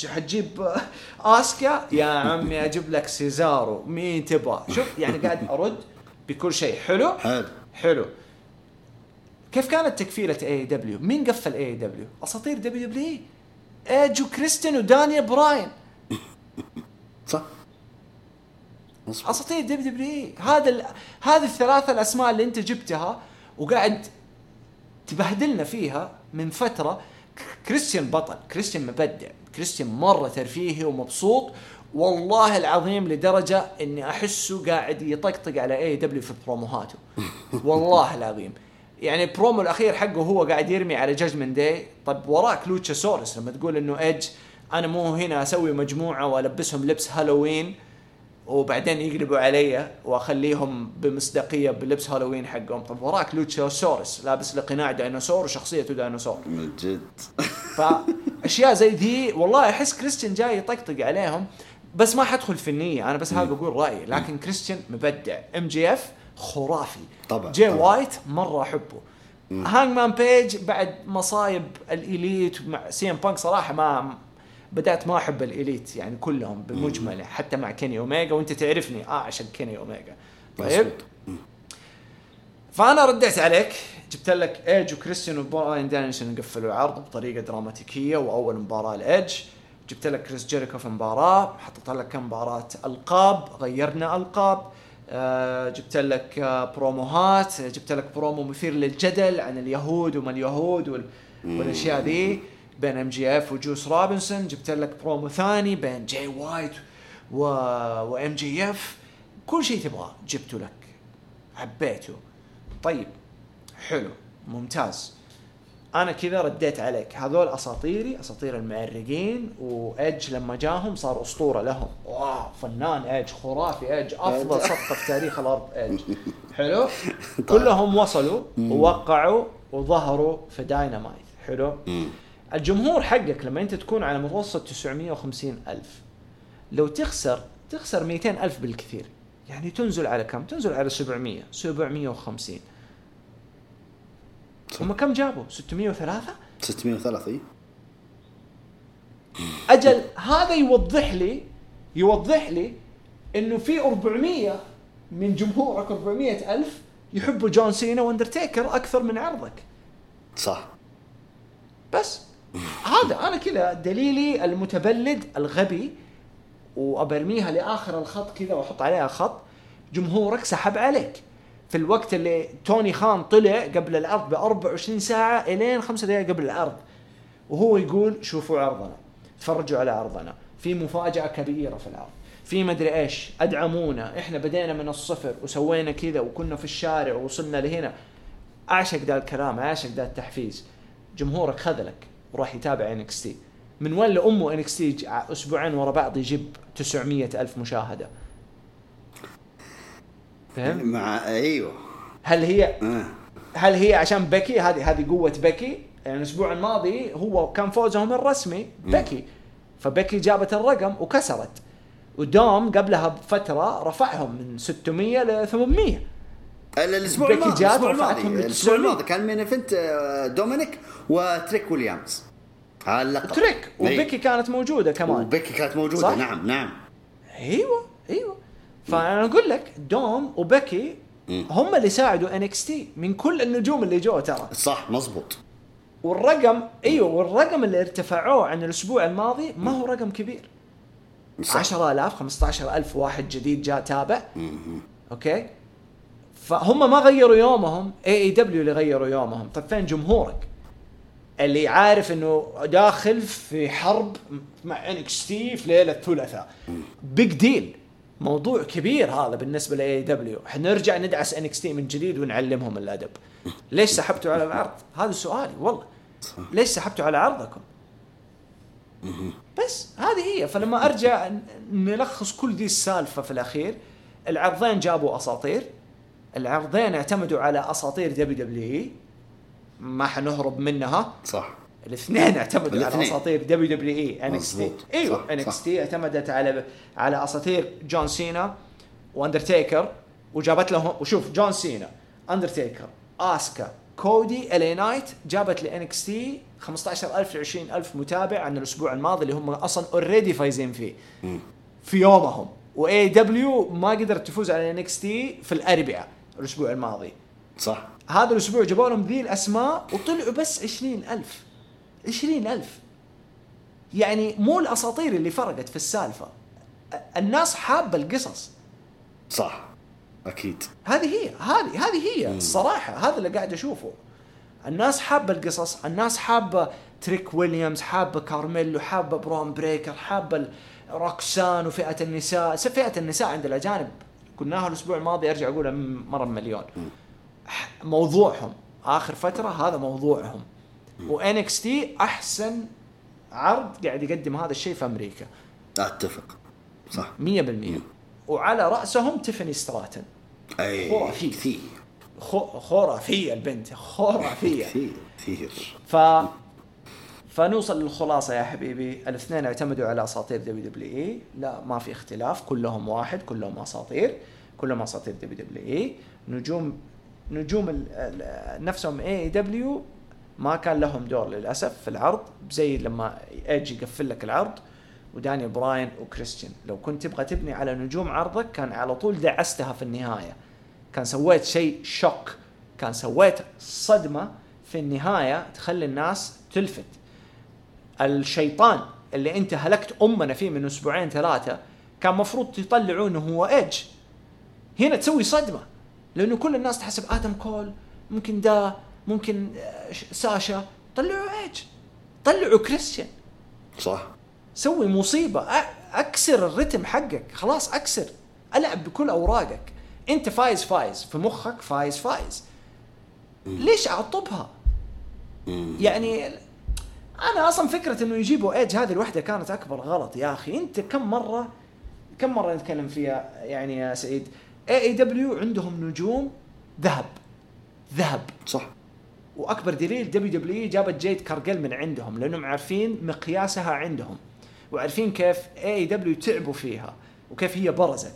حتجيب آه، آسكا يا عمي أجيب لك سيزارو مين تبغى؟ شوف يعني قاعد أرد بكل شيء. حلو؟ حلو. حلو. كيف كانت تقفيلة AEW؟ مين قفل AEW؟ أساطير WWE ايج وكريستيان ودانيال براين. [laughs] صح. أساطير WWE هذا ال... هذه الثلاثة الأسماء اللي أنت جبتها وقاعد تبهدلنا فيها من فترة. ك- كريستيان بطل كريستيان مبدع كريستيان مرة ترفيهي ومبسوط. والله العظيم لدرجة إني أحسه قاعد يطقطق على AEW في بروموهاته. [laughs] والله العظيم. يعني البرومو الأخير حقه هو قاعد يرمي على Judgment Day طب وراك لوتشاسورس لما تقول إنه ايدج أنا مو هنا أسوي مجموعة وألبسهم لبس هالوين وبعدين يقلبوا علي وأخليهم بمصداقية بلبس هالوين حقهم. طب وراك لوتشاسورس لابس له قناع ديناصور وشخصيته ديناصور. من جد. فاشياء زي ذي والله أحس كريستيان جاي يطقطق عليهم. بس ما حدخل في النية أنا بس هذا بقول رأيي. لكن كريستيان مبدع. MJF خرافي. طبعاً، جي طبعاً. وايت مرة أحبه. هانجمان بيج بعد مصايب ال Elite مع سي ام بانك صراحة ما بدأت ما أحب ال Elite يعني كلهم بالمجمله حتى مع كيني اوميجا وأنت تعرفني. اعشق كيني اوميجا طيب. فأنا رديت عليك جبت لك ايج وكريستيان وبراين دانيلسون قفلوا عرض بطريقة دراماتيكية وأول مباراة لإيدج. جبت لك كريس جيريكو في مباراة حطيت لك كم مباراة ألقاب غيرنا ألقاب. آه جبت لك آه بروموهات جبت لك برومو مثير للجدل عن اليهود وما اليهود وال... والأشياء ذي. بين MJF وجوس روبنسون جبت لك برومو ثاني بين جاي وايت و... و MJF كل شيء تبغاه جبته لك. حبيته. طيب حلو ممتاز. أنا كذا رديت عليك. هذول أساطيري أساطير المعرقين وايدج لما جاهم صار أسطورة لهم. واو فنان ايدج خرافي ايدج أفضل صفقة في تاريخ الأرض ايدج [laughs] حلو؟ كلهم وصلوا ووقعوا وظهروا في داينامايت حلو؟ الجمهور حقك لما انت تكون على متوسط 950 ألف لو تخسر تخسر 200 ألف بالكثير. يعني تنزل على كم؟ تنزل على 700 750 هم كم جابوا؟ 603 603 إي. أجل هذا يوضح لي يوضح لي إنه في 400 من جمهورك 400 ألف يحبوا جون سينا وأندرتيكر أكثر من عرضك. صح. بس. هذا أنا كذا دليلي المتبلد الغبي وأبرميها لآخر الخط كذا وأحط عليها خط. جمهورك سحب عليك. في الوقت اللي توني خان طلع قبل العرض ب 24 ساعة إلين خمسة دقائق قبل العرض وهو يقول شوفوا عرضنا تفرجوا على عرضنا. في مفاجأة كبيرة في العرض. في مدري إيش أدعمونا. إحنا بدينا من الصفر وسوينا كذا وكنا في الشارع ووصلنا لهنا. أعشق ذا الكلام أعشق ذا التحفيز. جمهورك خذلك. وراح يتابع NXT من وين لأمه NXT أسبوعين ورا بعض يجيب 900 ألف مشاهدة؟ فهمت؟ مع أيوه. هل هي آه. هل هي عشان بكي؟ هذه هذه قوة بكي. يعني الأسبوع الماضي هو كان فوزهم الرسمي بكي. فبكي جابت الرقم وكسرت. ودوم قبلها بفترة رفعهم من 600 ل 800 الأسبوع الماضي الأسبوع الماضي الأسبوع 900. الماضي كان main event آه، دومينيك وتريك ويليامز. على اللقب تريك. إي. وبكي كانت موجودة كمان. وبيكي كانت موجودة. صح؟ نعم نعم. أيوه أيوه. فأنا أقول لك دوم وبكي هم اللي ساعدوا NXT من كل النجوم اللي جو ترى. صح مزبوط. والرقم أيوه والرقم اللي ارتفعوه عن الأسبوع الماضي ما هو رقم كبير. صح. 10000 15000 واحد جديد جاء تابع. okay؟ فهم ما غيروا يومهم AEW اللي غيروا يومهم. طيب فين جمهورك؟ اللي عارف إنه داخل في حرب مع NXT في ليلة ثلاثاء big deal موضوع كبير هذا بالنسبة ل AEW حنرجع ندعس NXT من جديد ونعلمهم الأدب. ليش سحبتوا على العرض هذا سؤالي والله. ليش سحبتوا على عرضكم بس هذه هي. فلما أرجع نلخص كل دي السالفة في الأخير. العرضين جابوا أساطير. العرضين اعتمدوا على أساطير WWE ما حنهرب منها. صح. الاثنين اعتمدوا على. أساطير دبليو دبليو اي انكس تي. أيوه NXT اعتمدت على على أساطير جون سينا وأندرتيكر وجابت لهم وشوف جون سينا أندرتيكر آسكا كودي LA Knight جابت ل NXT 15000 ل 20000 متابع عن الأسبوع الماضي اللي هم أصلا already فايزين فيه. في يومهم. و AEW ما قدرت تفوز على NXT في الأربعاء الأسبوع الماضي. صح. هذا الأسبوع جابوا لهم ذي الأسماء وطلعوا بس 20000 20000 يعني مو الأساطير اللي فرقت في السالفة. الناس حابة القصص. صح. أكيد. هذه هي. هذه هذه هي الصراحه هذا اللي قاعد أشوفه. الناس حابة القصص. الناس حابة تريك ويليامز حابة كارميلو حابة برون بريكر حابة روكسان وفئة النساء. فئة النساء عند الأجانب. قلناها الأسبوع الماضي أرجع اقولها مرة مليون موضوعهم. آخر فترة هذا موضوعهم. و NXT أحسن عرض قاعد يقدم هذا الشيء في أمريكا. أتفق. صح. 100% وعلى رأسهم تيفاني ستراتن. أي خرافي. كثير. خرافية البنت. خرافية. [laughs] كثير كثير. ف فنوصل للخلاصة يا حبيبي. الاثنين اعتمدوا على أساطير WWE. لا ما في اختلاف. كلهم واحد كلهم أساطير. كلهم أساطير WWE. نجوم نجوم نفسهم AEW ما كان لهم دور للأسف في العرض زي لما ايدج يقفل لك العرض ودانيال براين وكريستيان. لو كنت تبغى تبني على نجوم عرضك كان على طول دعستها في النهاية. كان سويت شيء shock كان سويت صدمة في النهاية تخلي الناس تلفت. الشيطان اللي انت هلكت أمنا فيه من أسبوعين ثلاثة كان مفروض يطلعوه انه هو ايدج هنا تسوي صدمة. لأنه كل الناس تحسب آدم كول ممكن دا ممكن آه، ساشا. طلعوا ايدج طلعوا كريستيان. صح. سوي مصيبة. أكسر الرتم حقك. خلاص أكسر. ألعب بكل أوراقك. أنت فايز فايز. في مخك فايز فايز. ليش أعطبها؟ يعني أنا أصلا فكرة إنه يجيبوا إيدج هذه الوحدة كانت أكبر غلط. يا أخي أنت كم مرة كم مرة نتكلم فيها يعني يا سعيد؟ AEW عندهم نجوم ذهب. ذهب. صح. وأكبر دليل WW جابت جيد كارجل من عندهم لأنهم عارفين مقياسها عندهم وعارفين كيف AEW تعبوا فيها وكيف هي برزت.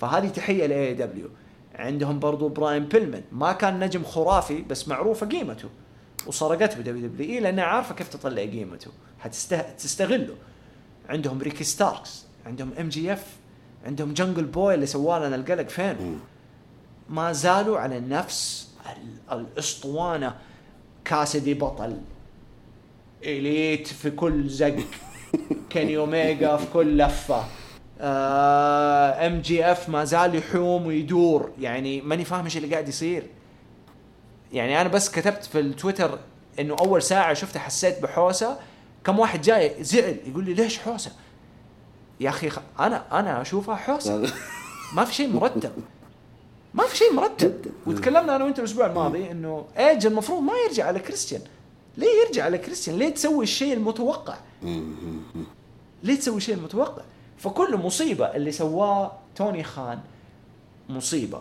فهذه تحية ل AEW عندهم برضو براين بيلمن. ما كان نجم خرافي بس معروفه قيمته وسرقته WWE لانها عارفه كيف تطلع قيمته. حتستغله عندهم ريكي ستاركس عندهم MJF عندهم جنجل بوي اللي سوى لنا القلق فين؟ ما زالوا على نفس ال- الأسطوانة. كاسدي بطل إليت في كل زق. [laughs] كيني اوميجا في كل لفة. MJF ما زال يحوم ويدور. يعني ماني فاهم إيش اللي قاعد يصير. يعني أنا بس كتبت في التويتر إنه أول ساعة شفته حسيت بحوسة. كم واحد جاي زعل يقول لي ليش حوسة؟ يا أخي خ... أنا أنا اشوفها حوسة. [laughs] ما في شيء مرتب. ما في شيء مرتب. [laughs] وتكلمنا أنا وأنت الأسبوع الماضي إنه ايدج المفروض ما يرجع على كريستيان. ليه يرجع على كريستيان؟ ليه تسوي الشيء المتوقع؟ ليه تسوي الشيء المتوقع؟ فكل مصيبة اللي سواه توني خان مصيبة.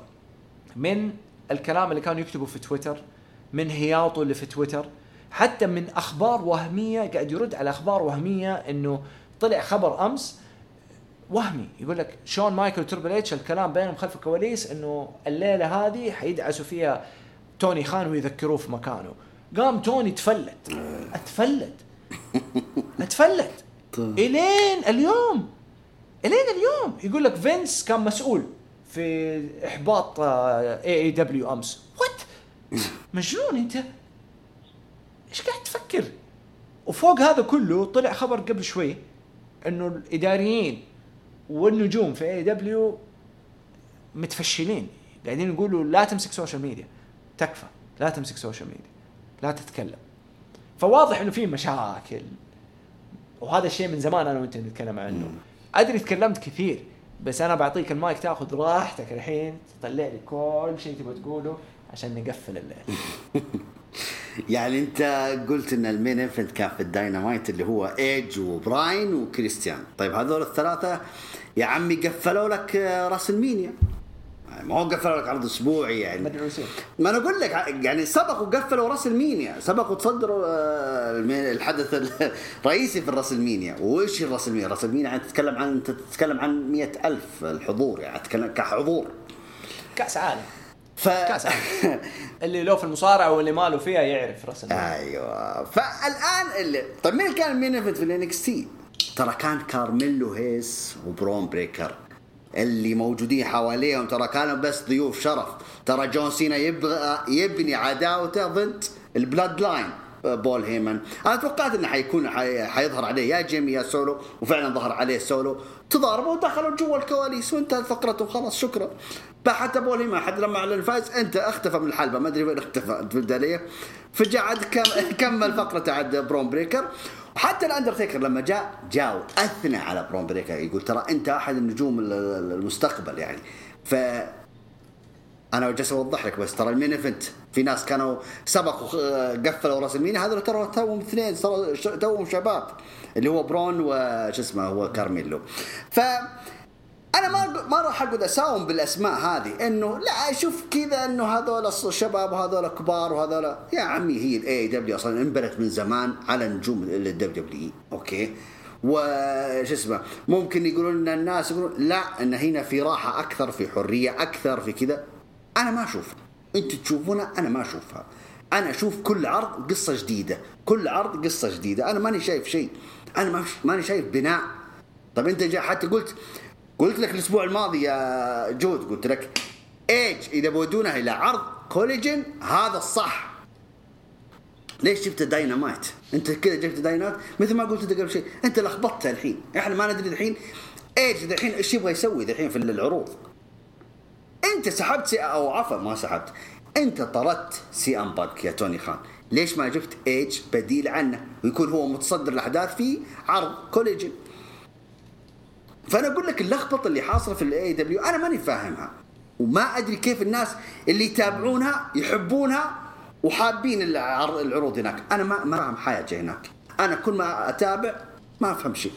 من الكلام اللي كانوا يكتبوا في تويتر من هياطه اللي في تويتر حتى من أخبار وهمية قاعد يرد على أخبار وهمية إنه طلع خبر أمس وهمي. يقول لك شون مايكل وتربل اتش الكلام بينهم خلف الكواليس إنه الليلة هذه حيدعسوا فيها توني خان ويذكروه في مكانه. قام توني تفلت. أتفلت. أتفلت. طيب. إلين اليوم. إلين اليوم. يقول لك فينس كان مسؤول في إحباط اي اي دبليو أمس. وات مجنون أنت. إيش قاعد تفكر؟ وفوق هذا كله طلع خبر قبل شوي إنه الإداريين والنجوم في AEW متفشلين. قاعدين يقولوا لا تمسك social media تكفى. لا تمسك social media لا تتكلم. فواضح إنه في مشاكل. وهذا الشيء من زمان أنا وأنت نتكلم عنه. أدري تكلمت كثير بس أنا بعطيك المايك تأخذ راحتك الحين تطلع لي كل شيء تبغى تقوله عشان نقفل الليل. [laughs] يعني أنت قلت إن ال main event كان في الداينامايت اللي هو إيج وبراين وكريستيان طيب هذول الثلاثة يا عمي قفلوا لك WrestleMania. ما هو قفلوا لك عرض أسبوعي يعني. ما أنا أقول لك يعني سبقوا قفلوا WrestleMania سبقوا تصدروا آه، الحدث [laughs] الرئيسي في ال WrestleMania. وإيش ال WrestleMania؟ WrestleMania يعني تتكلم عن انت تتكلم عن مئة ألف الحضور يعني تتكلم كحضور. كأس عالم. ف كأس عالم. [laughs] اللي له في المصارعة واللي ماله فيها يعرف WrestleMania أيوه. فالآن اللي طيب مين كان ال main في ال NXT؟ ترى كان كارميلو هيس وبرون بريكر اللي موجودين حواليهم ترى كانوا بس ضيوف شرف. ترى جون سينا يبغى يبني عداوته ضد ال Bloodline بول هيمن. أنا توقعت إنه حيكون حي- حيظهر عليه. يا جيمي يا سولو. وفعلا ظهر عليه سولو. تضاربوا ودخلوا جوا الكواليس وانتهت فقرته. وخلاص شكرا. حتى بول هيمن حتى لما أعلن الفايز أنت اختفى من الحلبة. ما أدري وين اختفى. فهمت علي؟ فجاء عاد كم- [laughs] كمل فقرته عند برون بريكر. حتى الاندرتيكر لما جاء جاء وأثنى على برون بريكر يقول ترى أنت أحد النجوم ال- ال- المستقبل يعني. ف أنا جالس أوضح لك بس ترى ال main event. في ناس كانوا سبقوا آه، قفلوا WrestleMania هذول ترى توهم اثنين توهم شباب اللي هو برون وش اسمه هو كارميلو. ف أنا ما ما راح أقعد أساوم بالأسماء هذه إنه لا شوف كذا إنه هذول الص- شباب وهذول كبار وهذول. يا عمي هي ال AEW أصلا انبنت من زمان على نجوم ال WWE أوكي؟ وش اسمه ممكن يقولون إن الناس يقولون لا إن هنا في راحة أكثر في حرية أكثر في كذا. أنا ما أشوفها. أنتوا تشوفونها؟ أنا ما أشوفها. أنا أشوف كل عرض قصة جديدة. كل عرض قصة جديدة. أنا ماني شايف شيء. أنا ما ماني شايف بناء. طب أنت جا حتى قلت قلت لك الأسبوع الماضي يا جود قلت لك ايج إذا بتودونه إلى عرض Collision هذا الصح. ليش جبت داينامايت؟ أنت كذا جبت داينامايت مثل ما قلت أنت قبل شيء أنت لخبطتها الحين. إحنا ما ندري الحين ايج الحين إيش يبغى يسوي؟ الحين في العروض. أنت سحبت سي أو عفوا ما سحبت. أنت طردت سي أم بانك يا توني خان. ليش ما جبت ايج بديل عنه؟ ويكون هو متصدر الأحداث في عرض Collision فأنا أقول لك اللخبطة اللي حاصلة في ال AEW أنا ماني فاهمها. وما أدري كيف الناس اللي يتابعونها يحبونها وحابين العر- العروض هناك. أنا ما ما فاهم حاجة هناك. أنا كل ما أتابع ما أفهم شيء.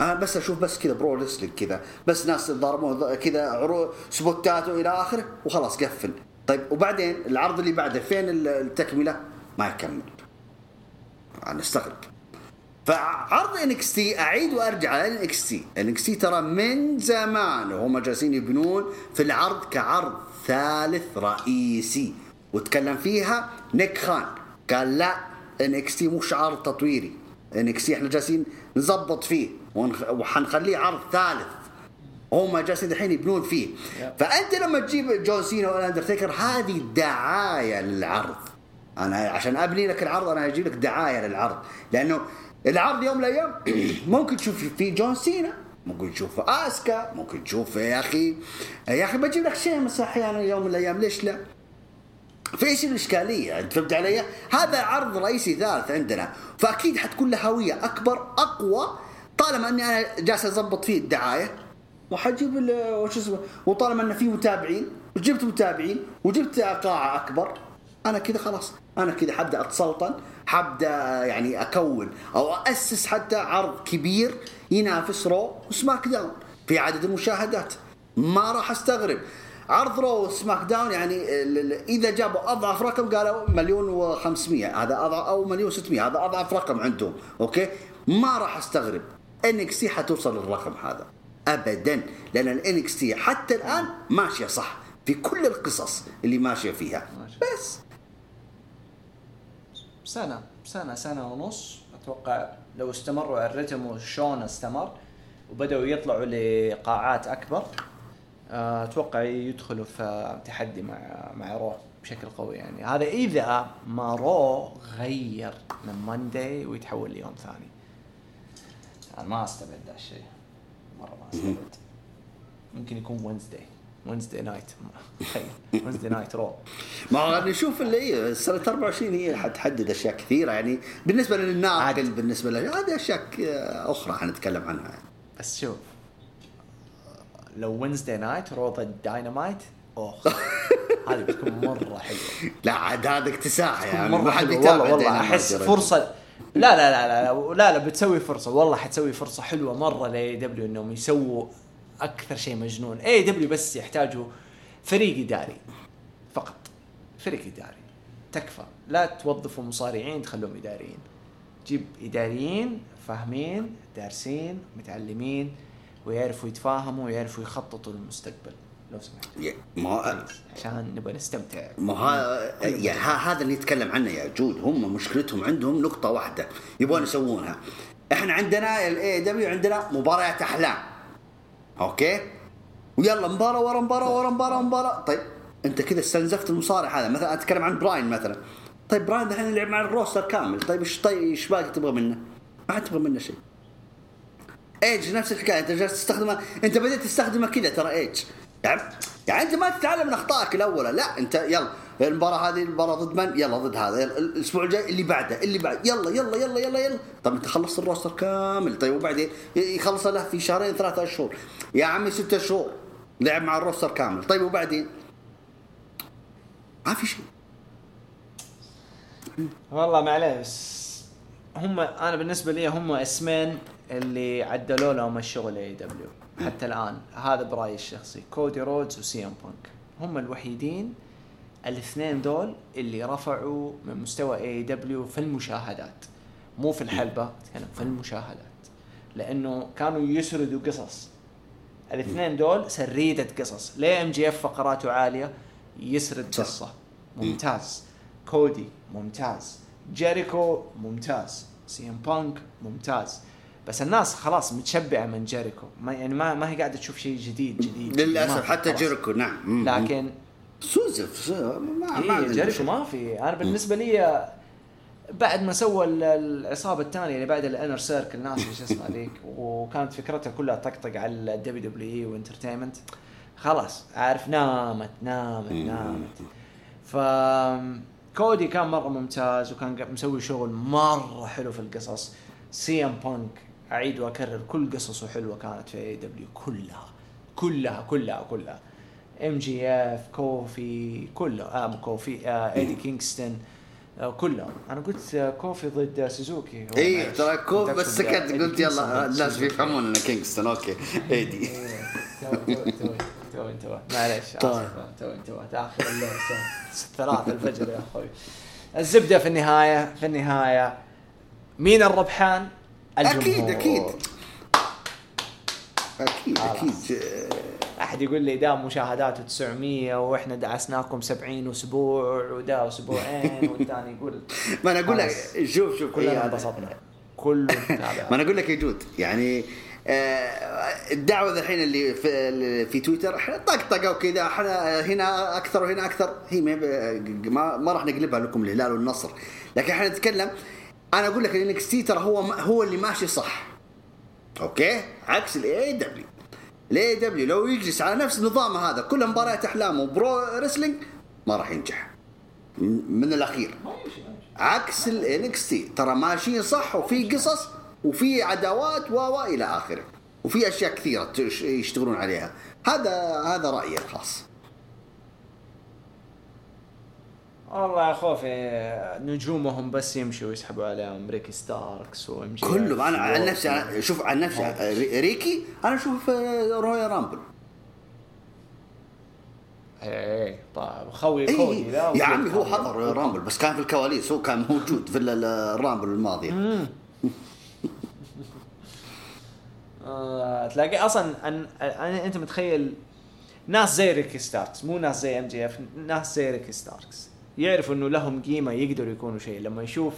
أنا بس أشوف بس كذا pro wrestling كذا. بس ناس ضربوا كذا عروض سبوتات وإلى آخره وخلاص قفل. طيب وبعدين العرض اللي بعده فين التكملة؟ ما يكمل. أنا استغرب. فعرض NXT أعيد وأرجع على NXT NXT ترى من زمان وهم جالسين يبنون في العرض كعرض ثالث رئيسي. وتكلم فيها نيك خان. قال لا NXT مش عرض تطويري. NXT إحنا جالسين نظبط فيه وحنخليه عرض ثالث. هم جالسين الحين يبنون فيه. فأنت لما تجيب جون سينا والاندرتيكر هذه دعاية للعرض. أنا عشان أبني لك العرض أنا أجيب لك دعاية للعرض. لأنه العرض يوم من الأيام [clears throat] ممكن تشوف فيه جون سينا ممكن تشوف اسكا ممكن تشوف يا أخي يا أخي بجيب لك شيء أحيانا يوم من الأيام ليش لا؟ في إيش الاشكاليه؟ أنت فهمت علي؟ هذا عرض رئيسي ثالث عندنا فأكيد حتكون له هوية أكبر أقوى طالما أني أنا جالس أضبط فيه الدعاية وحجيب وش اسمه وطالما انه في متابعين وجبت متابعين وجبت قاعه أكبر أنا كذا خلاص أنا كذا حبدأ اتسلطن حبدا يعني أكون أو اسس حتى عرض كبير ينافس Raw و SmackDown في عدد المشاهدات. ما راح أستغرب. عرض Raw و SmackDown يعني إذا جابوا أضعف رقم قالوا مليون و500 هذا اضعف أو مليون 600 هذا أضعف رقم عندهم. أوكي؟ ما راح أستغرب. NXT حتوصل للرقم هذا. ابدا. لأن ال NXT حتى الآن ماشية صح في كل القصص اللي ماشية فيها. بس. سنة سنة سنة ونص. أتوقع لو استمروا على الرتم وشون استمر وبدأوا يطلعوا لقاعات أكبر آه، أتوقع يدخلوا في تحدي مع مع Raw بشكل قوي يعني. هذا إذا ما Raw غير من Monday ويتحول ليوم ثاني. يعني ما أستبعد ذا الشيء. مرة ما أستبعد. ممكن يكون Wednesday Wednesday night Wednesday night Raw ما نشوف اللي هي سنة 24 هي حتحدد أشياء كثيرة. يعني بالنسبة للناقل عاد. بالنسبة له هذه أشياء أخرى حنتكلم عنها. يعني. بس شوف لو Wednesday night Raw ضد داينامايت اوه هذه بتكون مرة حلوة. لا عاد هذا اكتساح يعني مره ما حد حلوة. يتابع والله والله أحس. فرصة. لا لا لا لا لا لا, بتسوي فرصة. والله حتسوي فرصة حلوة مرة ل AEW إنهم يسووا أكثر شيء مجنون. AEW بس يحتاجوا فريق إداري. فقط. فريق إداري. تكفى. لا توظفوا مصارعين تخلوهم إداريين. جيب إداريين فاهمين دارسين متعلمين ويعرفوا يتفاهموا ويعرفوا يخططوا للمستقبل. لو سمحت. ما عشان نبغى نستمتع. ما ها هذا اللي نتكلم عنه يا جود. هم مشكلتهم عندهم نقطة واحدة يبغون يسوونها. إحنا عندنا ال AEW عندنا مباريات أحلام. okay؟ ويلا مباراة ورا مباراة ورا مباراة مباراة. طيب أنت كذا استنزفت المصارع هذا. مثلا أتكلم عن براين مثلا. طيب براين دحين يلعب مع ال roster كامل. طيب إيش طيب إيش باقي تبغى منه؟ ما تبغى منه شيء. إيج نفس الحكاية. أنت جالس تستخدمه أنت بديت تستخدمه كذا ترى إيج. يعني يعني أنت ما تتعلم من اخطائك الاولى لا انت يلا. المباراة هذه المباراة ضد من؟ يلا ضد هذا. يلا الأسبوع الجاي اللي بعده اللي بعد. يلا يلا يلا يلا يلا. طب انت خلصت ال roster كامل. طيب وبعدين؟ يخلص له في شهرين ثلاثة أشهر. يا عمي ستة شهور لعب مع ال roster كامل. طيب وبعدين؟ ما في شيء. والله معليش. هم أنا بالنسبة لي هم اسمين اللي عدلوا لهم الشغل AEW حتى الآن. هذا برأيي الشخصي. كودي رودز و CM Punk. هم الوحيدين الاثنين دول اللي رفعوا من مستوى AEW في المشاهدات. مو في الحلبة أتكلم في المشاهدات. لأنه كانوا يسردوا قصص. الاثنين دول سريدة قصص. ليه MJF فقراته عالية يسرد صح. قصة. ممتاز. كودي ممتاز. جيريكو ممتاز. CM Punk ممتاز. بس الناس خلاص متشبعة من جيريكو. ما يعني ما ما هي قاعدة تشوف شيء جديد جديد. للأسف حتى خلاص. جيريكو نعم. لكن سوزف سو- ما ما إيه. ما في. أنا بالنسبة لي بعد ما سوى ال- العصابة الثانية اللي بعد ال Inner Circle ناس إيش اسمها ذيك [laughs] وكانت فكرتها كلها طقطق على ال WWE و entertainment خلاص عارف نامت نامت نامت. ف كودي كان مرة ممتاز وكان مسوي شغل مرة حلو في القصص. CM Punk أعيد وأكرر كل قصصه حلوة كانت في AEW كلها كلها كلها كلها. ام جي اف كوفي كله. مو كوفي آه ايدي كينغستون آه كلهم أنا قلت آه كوفي ضد آه سوزوكي اي. ترى كوف كنت بس آه، سكت قلت يلا ضد الناس. بيفهمون إنه كينغستون أوكي ايدي إيه، تو تو تو تو انتبه معلش طيب. تو انتبه تاخر الليل الساعة ثلاثة الفجر يا أخوي. الزبدة في النهاية في النهاية. مين الربحان؟ الجمهور. أكيد أكيد. أكيد. أكيد. أحد يقول لي ده مشاهداته 900 وإحنا دعسناكم 70 أسبوع وده أسبوعين [laughs] والثاني يقول ما أنا أقول لك. شوف شوف كلنا هي- انبسطنا. كله [laughs] ما أنا أقول لك يا جود يعني آه، الدعوة الحين اللي في في تويتر إحنا طقطقه وكذا إحنا هنا أكثر وهنا أكثر هي ما ما, راح نقلبها لكم الهلال والنصر. لكن إحنا نتكلم أنا أقول لك تي ترى هو هو اللي ماشي صح. okay؟ عكس الاي دبليو الاي دبليو لو يجلس على نفس النظام هذا كل مباريات أحلامه و pro wrestling ما راح ينجح. من الأخير. عكس ال NXT ترى ماشيين صح وفي قصص وفي عداوات و إلى آخره. وفي أشياء كثيرة يشتغلون عليها. هذا هذا رأيي الخاص. والله يا خوفي نجومهم بس يمشوا ويسحبوا عليهم. ريكي ستاركس و MJ كلهم. أنا عن نفسي شوف عن نفسي ري- ريكي أنا أشوف آه، Royal Rumble. إيه طيب. خوي اي كودي لا يا عمي هو حضر Rumble بس كان في الكواليس هو كان موجود في ال- ال- ال Rumble الماضية. [laughs] آه، تلاقي أصلا أن... أن... أنت متخيل ناس زي ريكي ستاركس مو ناس زي MJF ناس زي ريكي ستاركس. يعرفوا إنه لهم قيمة يقدروا يكونوا شيء. لما يشوف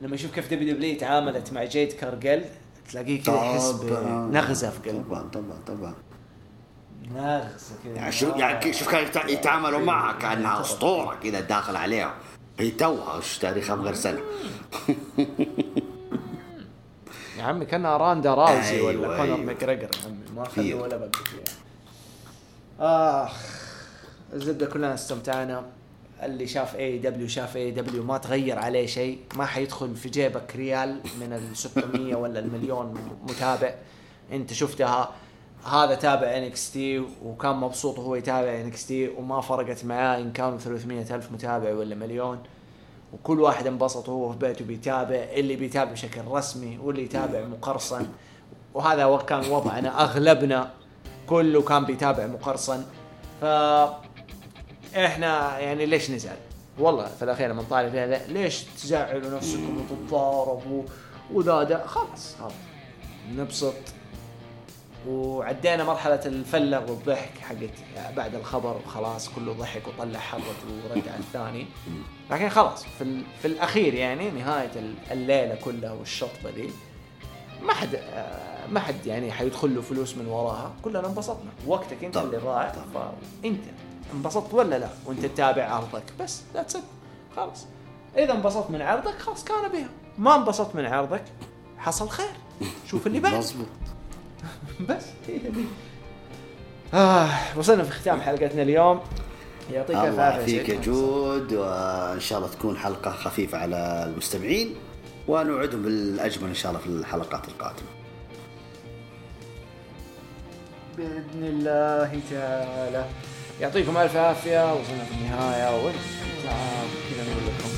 لما يشوف كيف WW تعاملت مع جيد كارجيل تلاقيه كذا يحس بنغزه في قلبه. طبعا طبعا طبعا. نغزة كذا. يعني شوف يعني شوف كيف يتع- يتعاملوا معها كأنها أسطورة كذا داخل عليهم. هي توها وش تاريخها من غير سنة. [laughs] يا عمي كانها روندا راوزي أيوة، ولا كونر أيوة. ماجريجر يا عمي. ما. خلوا ولا بقى فيها آخ الزبدة كلنا استمتعنا. اللي شاف اي دبليو شاف اي دبليو ما تغير عليه شيء ما حيدخل في جيبك ريال من ال 600 ولا المليون متابع. انت شفتها هذا تابع NXT وكان مبسوط وهو يتابع NXT وما فرقت معاه إن كانوا 300 ألف متابع ولا مليون. وكل واحد انبسط وهو في بيته بيتابع اللي بيتابع بشكل رسمي واللي يتابع مقرصن. وهذا كان وضعنا أغلبنا كله كان بيتابع مقرصن. ف إحنا يعني ليش نزعل؟ والله في الأخير لما نطالع فيها ليش تزعلوا نفسكم وتتضاربوا وذا ده خلاص خلاص. نبسط. وعدينا مرحلة الفلة والضحك حقت بعد الخبر وخلاص كله ضحك وطلع حرته ورد على الثاني. لكن خلاص في, ال- في الأخير يعني نهاية ال- الليلة كلها والشطبة دي ما حد آه، ما حد يعني حيدخل له فلوس من وراها. كلنا انبسطنا. وقتك انت اللي ضاع فانت. انبسطت ولا لا؟ وانت تتابع عرضك. بس that's it خلاص. إذا انبسطت من عرضك خلاص كان بها. ما انبسطت من عرضك حصل خير. شوف اللي بعد. مظبوط. [laughs] بس. هي دي آه وصلنا في ختام حلقتنا اليوم. يعطيك الف الله عافية. يعافيك يا. جود. وإن شاء الله تكون حلقة خفيفة على المستمعين. ونوعدهم بالأجمل إن شاء الله في الحلقات القادمة. بإذن الله تعالى. يعطيكم ألف عافية وصلنا في النهاية وكذا نقول لكم